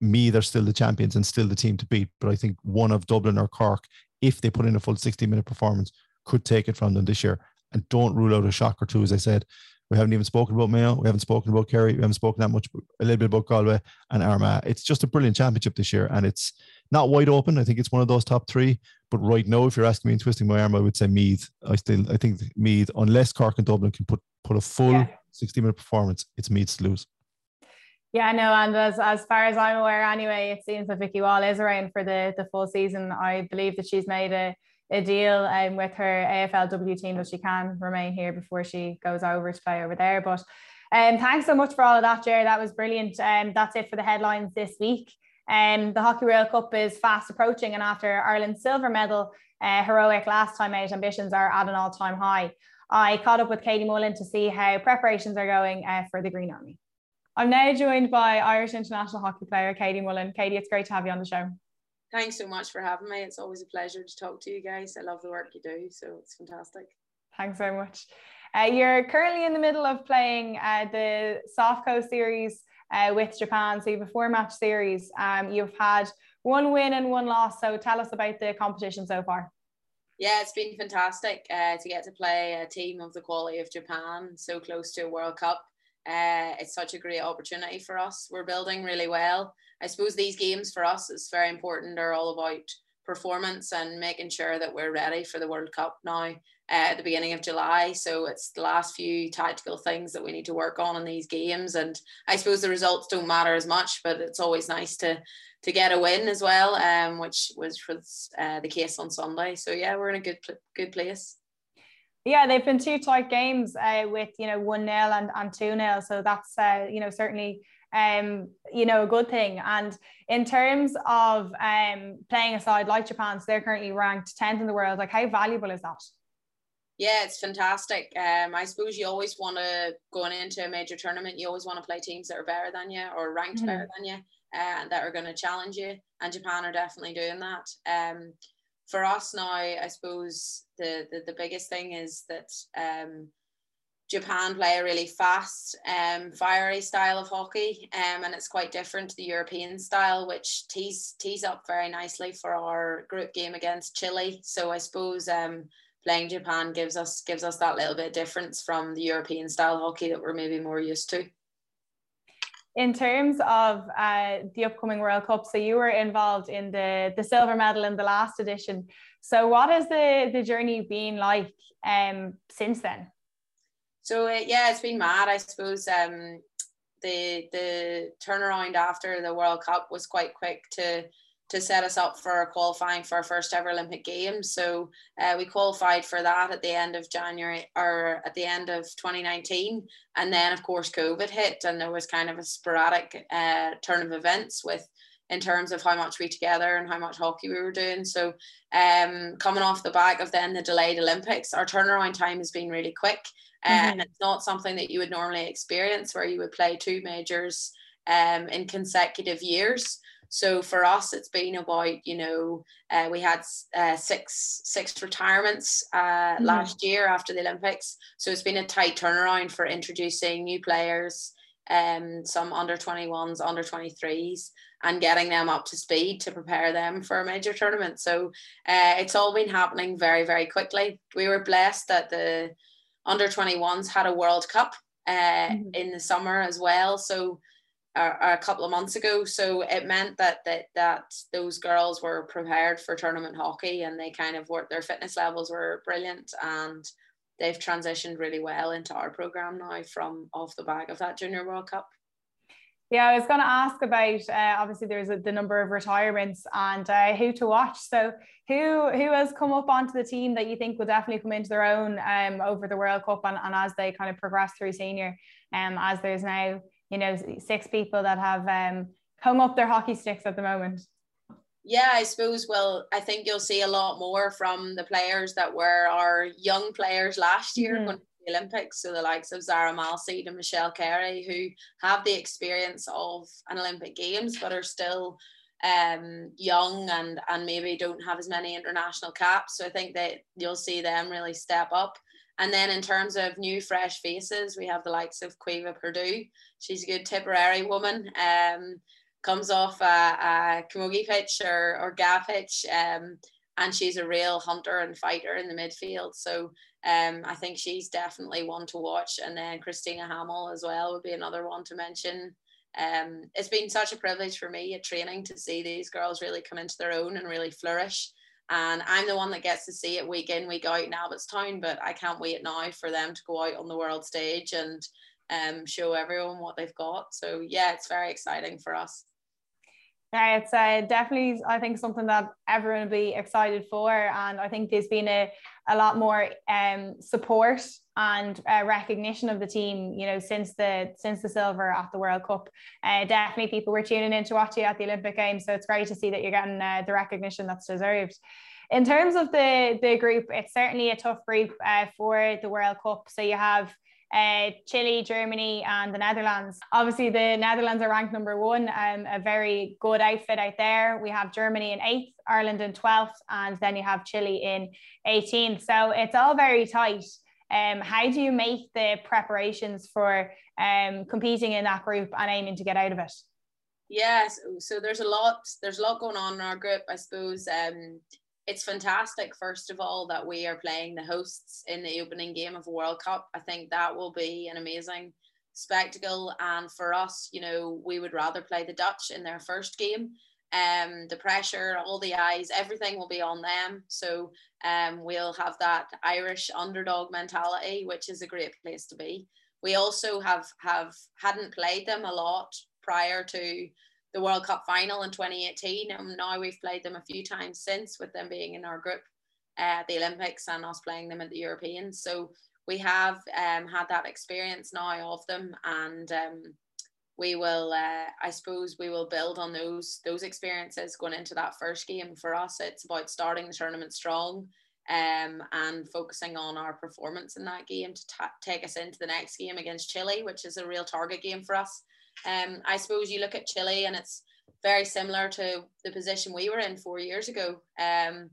me, they're still the champions and still the team to beat. But I think one of Dublin or Cork, if they put in a full 60 minute performance, could take it from them this year. And don't rule out a shock or two, as I said. We haven't even spoken about Mayo. We haven't spoken about Kerry. We haven't spoken that much, a little bit about Galway and Armagh. It's just a brilliant championship this year, and it's not wide open. I think it's one of those top three. But right now, if you're asking me in twisting my arm, I would say Meath. I still, I think Meath, unless Cork and Dublin can put put a full yeah. 60 minute performance, it's Meath's to lose. Yeah, no, and as, as far as I'm aware, anyway, it seems that Vicky Wall is around for the, the full season. I believe that she's made a, a deal um, with her AFLW team that she can remain here before she goes over to play over there. But um, thanks so much for all of that, Jerry. That was brilliant. Um, that's it for the headlines this week. Um, the Hockey World Cup is fast approaching, and after Ireland's silver medal, uh, heroic last time out ambitions are at an all time high. I caught up with Katie Mullan to see how preparations are going uh, for the Green Army. I'm now joined by Irish international hockey player Katie Mullan. Katie, it's great to have you on the show. Thanks so much for having me. It's always a pleasure to talk to you guys. I love the work you do, so it's fantastic. Thanks very much. Uh, you're currently in the middle of playing uh, the Softco series uh, with Japan. So you have a four match series. Um, you've had one win and one loss. So tell us about the competition so far. Yeah, it's been fantastic uh, to get to play a team of the quality of Japan so close to a World Cup. Uh, it's such a great opportunity for us. We're building really well. I suppose these games for us is very important. They're all about performance and making sure that we're ready for the World Cup now at the beginning of July. So it's the last few tactical things that we need to work on in these games. And I suppose the results don't matter as much, but it's always nice to to get a win as well, um, which was uh, the case on Sunday. So yeah, we're in a good good place. Yeah, they've been two tight games uh, with you know one 0 and, and two 0 So that's uh, you know certainly um you know a good thing. And in terms of um playing a side like Japan, so they're currently ranked tenth in the world. Like how valuable is that? Yeah, it's fantastic. Um, I suppose you always want to going into a major tournament. You always want to play teams that are better than you or ranked mm-hmm. better than you, uh, and that are going to challenge you. And Japan are definitely doing that. Um, for us now, I suppose the, the, the biggest thing is that um, Japan play a really fast, um, fiery style of hockey, um, and it's quite different to the European style, which tees tees up very nicely for our group game against Chile. So I suppose um, playing Japan gives us gives us that little bit of difference from the European style hockey that we're maybe more used to in terms of uh, the upcoming World Cup, so you were involved in the, the silver medal in the last edition. So, what has the, the journey been like um, since then? So, uh, yeah, it's been mad. I suppose um, the the turnaround after the World Cup was quite quick to to set us up for qualifying for our first ever Olympic Games. So uh, we qualified for that at the end of January or at the end of 2019. And then, of course, COVID hit, and there was kind of a sporadic uh, turn of events with in terms of how much we together and how much hockey we were doing. So um, coming off the back of then the delayed Olympics, our turnaround time has been really quick. Uh, mm-hmm. And it's not something that you would normally experience where you would play two majors um, in consecutive years. So for us, it's been about you know uh, we had uh, six six retirements uh, mm. last year after the Olympics. So it's been a tight turnaround for introducing new players, um, some under twenty ones, under twenty threes, and getting them up to speed to prepare them for a major tournament. So uh, it's all been happening very very quickly. We were blessed that the under twenty ones had a World Cup uh, mm. in the summer as well. So a, a, couple of months ago. So it meant that that that those girls were prepared for tournament hockey and they kind of worked their fitness levels were brilliant and they've transitioned really well into our program now from off the back of that Junior World Cup. Yeah, I was going to ask about uh, obviously there's a, the number of retirements and uh, who to watch. So who who has come up onto the team that you think will definitely come into their own um, over the World Cup and, and as they kind of progress through senior, um, as there's now you know six people that have um, hung up their hockey sticks at the moment. Yeah i suppose well i think you'll see a lot more from the players that were our young players last year mm-hmm. going to the olympics. So the likes of zara malseed and michelle carey who have the experience of an olympic games but are still um, young and and maybe don't have as many international caps. So i think that you'll see them really step up and then in terms of new fresh faces, we have the likes of Caoimhe Perdue. She's a good Tipperary woman. Um, comes off a, a camogie pitch or, or gap pitch. Um, and she's a real hunter and fighter in the midfield. So um, I think she's definitely one to watch. And then Christina Hamill as well would be another one to mention. Um, it's been such a privilege for me at training to see these girls really come into their own and really flourish. And I'm the one that gets to see it week in, week out in Abbotstown, but I can't wait now for them to go out on the world stage and um, show everyone what they've got. So yeah, it's very exciting for us. Yeah, it's uh, definitely, I think, something that everyone will be excited for. And I think there's been a, a lot more um, support and uh, recognition of the team, you know, since the since the silver at the World Cup. Uh, definitely, people were tuning in to watch you at the Olympic Games, so it's great to see that you're getting uh, the recognition that's deserved. In terms of the the group, it's certainly a tough group uh, for the World Cup. So you have uh, Chile, Germany, and the Netherlands. Obviously, the Netherlands are ranked number one, um, a very good outfit out there. We have Germany in eighth, Ireland in 12th, and then you have Chile in 18th. So it's all very tight. Um, how do you make the preparations for um, competing in that group and aiming to get out of it? Yes, so there's a lot. There's a lot going on in our group. I suppose um, it's fantastic, first of all, that we are playing the hosts in the opening game of World Cup. I think that will be an amazing spectacle. And for us, you know, we would rather play the Dutch in their first game. Um, the pressure, all the eyes, everything will be on them. So um, we'll have that Irish underdog mentality, which is a great place to be. We also have have hadn't played them a lot prior to the World Cup final in 2018, and now we've played them a few times since, with them being in our group at uh, the Olympics and us playing them at the Europeans. So we have um, had that experience now of them, and um, we will, uh, I suppose, we will build on those those experiences going into that first game. For us, it's about starting the tournament strong. Um, and focusing on our performance in that game to ta- take us into the next game against Chile, which is a real target game for us. Um, I suppose you look at Chile and it's very similar to the position we were in four years ago. Um,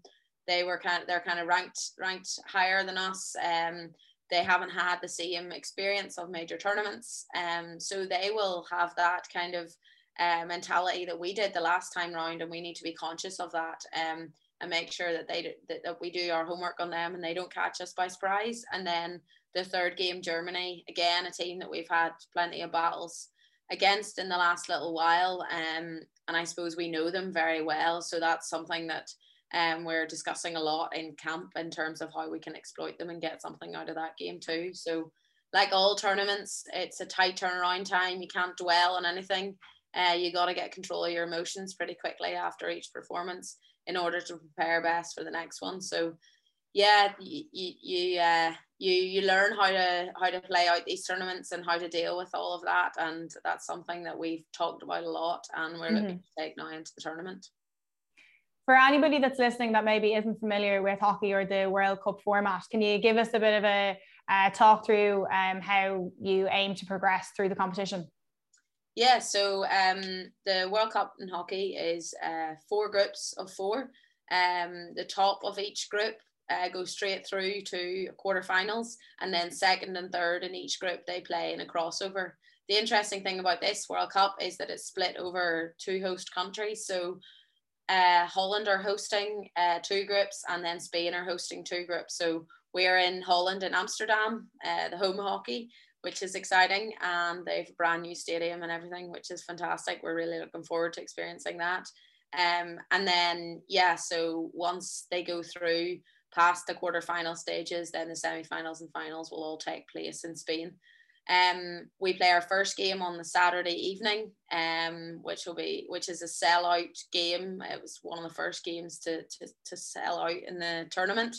they were kind of, they're kind of ranked ranked higher than us. Um, they haven't had the same experience of major tournaments, um, so they will have that kind of uh, mentality that we did the last time round, and we need to be conscious of that um, and make sure that they that, that we do our homework on them and they don't catch us by surprise. And then the third game, Germany, again a team that we've had plenty of battles against in the last little while. Um, and I suppose we know them very well. So that's something that um, we're discussing a lot in camp in terms of how we can exploit them and get something out of that game too. So, like all tournaments, it's a tight turnaround time. You can't dwell on anything. Uh, you got to get control of your emotions pretty quickly after each performance in order to prepare best for the next one. So, yeah, you you uh, you you learn how to how to play out these tournaments and how to deal with all of that, and that's something that we've talked about a lot, and we're mm-hmm. looking to take now into the tournament. For anybody that's listening that maybe isn't familiar with hockey or the World Cup format, can you give us a bit of a uh, talk through um, how you aim to progress through the competition? Yeah, so um, the World Cup in hockey is uh, four groups of four. Um, the top of each group uh, go straight through to quarterfinals, and then second and third in each group they play in a crossover. The interesting thing about this World Cup is that it's split over two host countries. So uh, Holland are hosting uh, two groups, and then Spain are hosting two groups. So we're in Holland and Amsterdam, uh, the home hockey, which is exciting, and they've a brand new stadium and everything, which is fantastic. We're really looking forward to experiencing that. Um, and then yeah, so once they go through past the quarterfinal stages, then the semi-finals and finals will all take place in Spain. Um, we play our first game on the Saturday evening, um, which will be which is a sellout game. It was one of the first games to to, to sell out in the tournament,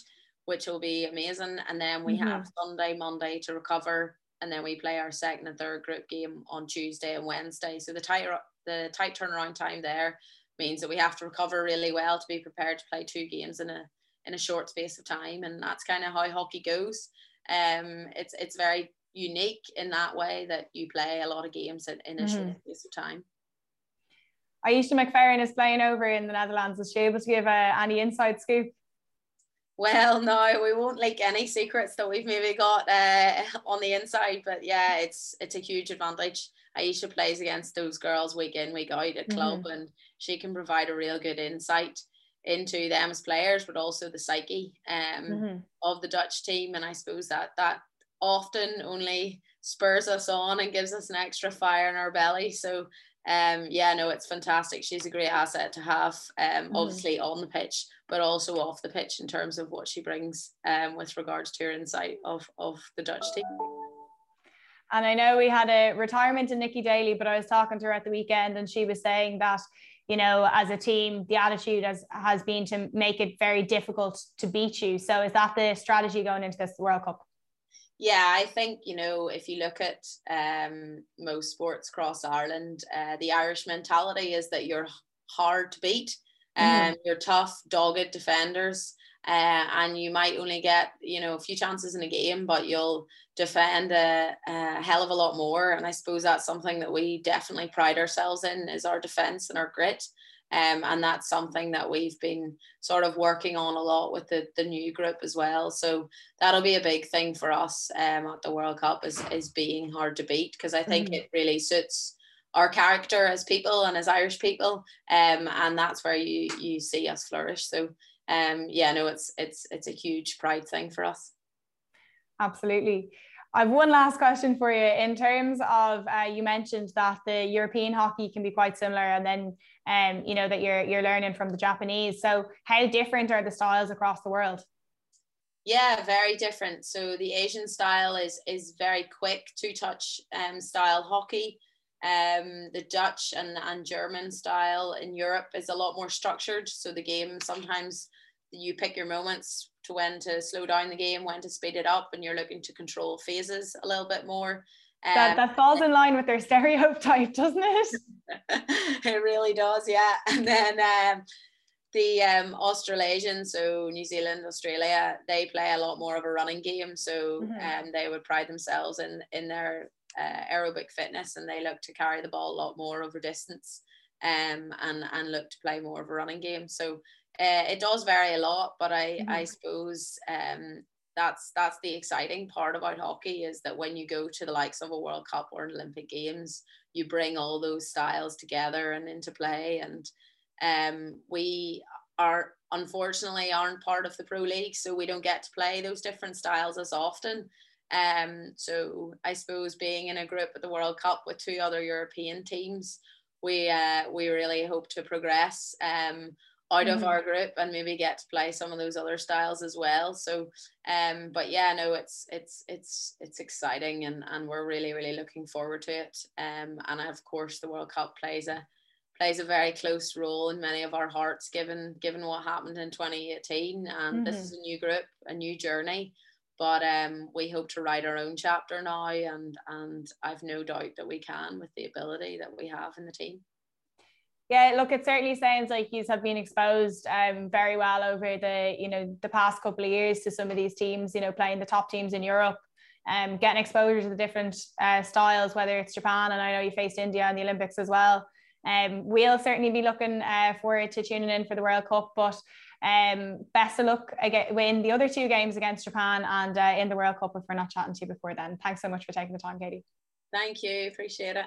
which will be amazing. And then we mm-hmm. have Sunday, Monday to recover, and then we play our second and third group game on Tuesday and Wednesday. So the tight the tight turnaround time there means that we have to recover really well to be prepared to play two games in a in a short space of time, and that's kind of how hockey goes. Um, it's it's very unique in that way that you play a lot of games in, in a mm-hmm. short space of time. Ayeisha McFerran is playing over in the Netherlands. Is she able to give uh, any inside scoop? Well, no, we won't leak any secrets that we've maybe got uh, on the inside, but yeah, it's it's a huge advantage. Ayeisha plays against those girls week in, week out at club, mm-hmm. and she can provide a real good insight into them as players, but also the psyche um, mm-hmm. of the Dutch team. And I suppose that that often only spurs us on and gives us an extra fire in our belly. So um, yeah, no, it's fantastic. She's a great asset to have, um, mm. obviously on the pitch, but also off the pitch in terms of what she brings um, with regards to her insight of, of the Dutch team. And I know we had a retirement in Nicci Daly, but I was talking to her at the weekend and she was saying that, you know, as a team, the attitude has, has been to make it very difficult to beat you. So is that the strategy going into this World Cup? Yeah, I think you know if you look at um, most sports across Ireland, uh, the Irish mentality is that you're hard to beat, and mm-hmm. you're tough, dogged defenders, uh, and you might only get you know a few chances in a game, but you'll defend a, a, hell of a lot more. And I suppose that's something that we definitely pride ourselves in is our defense and our grit. Um, and that's something that we've been sort of working on a lot with the, the new group as well. So that'll be a big thing for us um, at the World Cup is, is being hard to beat because I think mm-hmm. it really suits our character as people and as Irish people. Um, and that's where you you see us flourish. So um, yeah, no, it's it's it's a huge pride thing for us. Absolutely. I've one last question for you. In terms of uh, you mentioned that the European hockey can be quite similar, and then um, you know that you're you're learning from the Japanese. So how different are the styles across the world? Yeah, very different. So the Asian style is is very quick, two touch um, style hockey. Um, the Dutch and, and German style in Europe is a lot more structured. So the game sometimes you pick your moments to when to slow down the game, when to speed it up, and you're looking to control phases a little bit more. Um, that, that falls in line with their stereotype, doesn't it? it really does, yeah. And then um, the um, Australasian, so New Zealand, Australia, they play a lot more of a running game. So mm-hmm. um, they would pride themselves in in their uh, aerobic fitness, and they look to carry the ball a lot more over distance, um, and and look to play more of a running game. So uh, it does vary a lot, but I mm-hmm. I suppose um, that's that's the exciting part about hockey is that when you go to the likes of a World Cup or an Olympic Games, you bring all those styles together and into play. And um, we are unfortunately aren't part of the pro league, so we don't get to play those different styles as often. Um, so I suppose being in a group at the World Cup with two other European teams, we uh, we really hope to progress. Um, out mm-hmm. of our group and maybe get to play some of those other styles as well so um but yeah no it's it's it's it's exciting and and we're really really looking forward to it um and of course the world cup plays a plays a very close role in many of our hearts given given what happened in 2018 and mm-hmm. this is a new group a new journey but um, we hope to write our own chapter now and and I've no doubt that we can with the ability that we have in the team. Yeah, look, it certainly sounds like you have been exposed um, very well over the, you know, the past couple of years to some of these teams, you know, playing the top teams in Europe, um, getting exposure to the different uh, styles, whether it's Japan, and I know you faced India in the Olympics as well. Um, we'll certainly be looking uh, forward to tuning in for the World Cup, but um, best of luck again win the other two games against Japan and uh, in the World Cup if we're not chatting to you before then. Thanks so much for taking the time, Katie. Thank you. Appreciate it.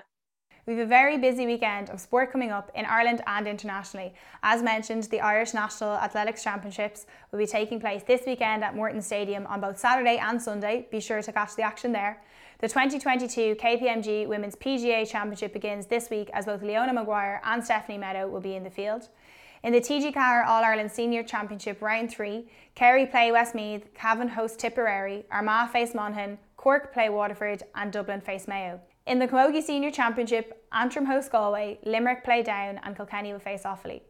We have a very busy weekend of sport coming up in Ireland and internationally. As mentioned, the Irish National Athletics Championships will be taking place this weekend at Morton Stadium on both Saturday and Sunday. Be sure to catch the action there. The 2022 KPMG Women's PGA Championship begins this week as both Leona Maguire and Stephanie Meadow will be in the field. In the TG Ceathair All Ireland Senior Championship Round 3, Kerry play Westmeath, Cavan host Tipperary, Armagh face Monaghan, Cork play Waterford, and Dublin face Mayo. In the Camogie Senior Championship, Antrim host Galway, Limerick play down, and Kilkenny will face Offaly.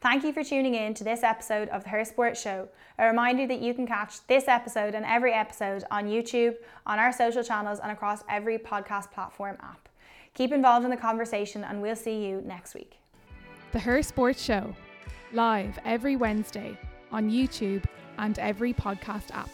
Thank you for tuning in to this episode of the Her Sports Show. A reminder that you can catch this episode and every episode on YouTube, on our social channels, and across every podcast platform app. Keep involved in the conversation, and we'll see you next week. The Her Sports Show, live every Wednesday on YouTube and every podcast app.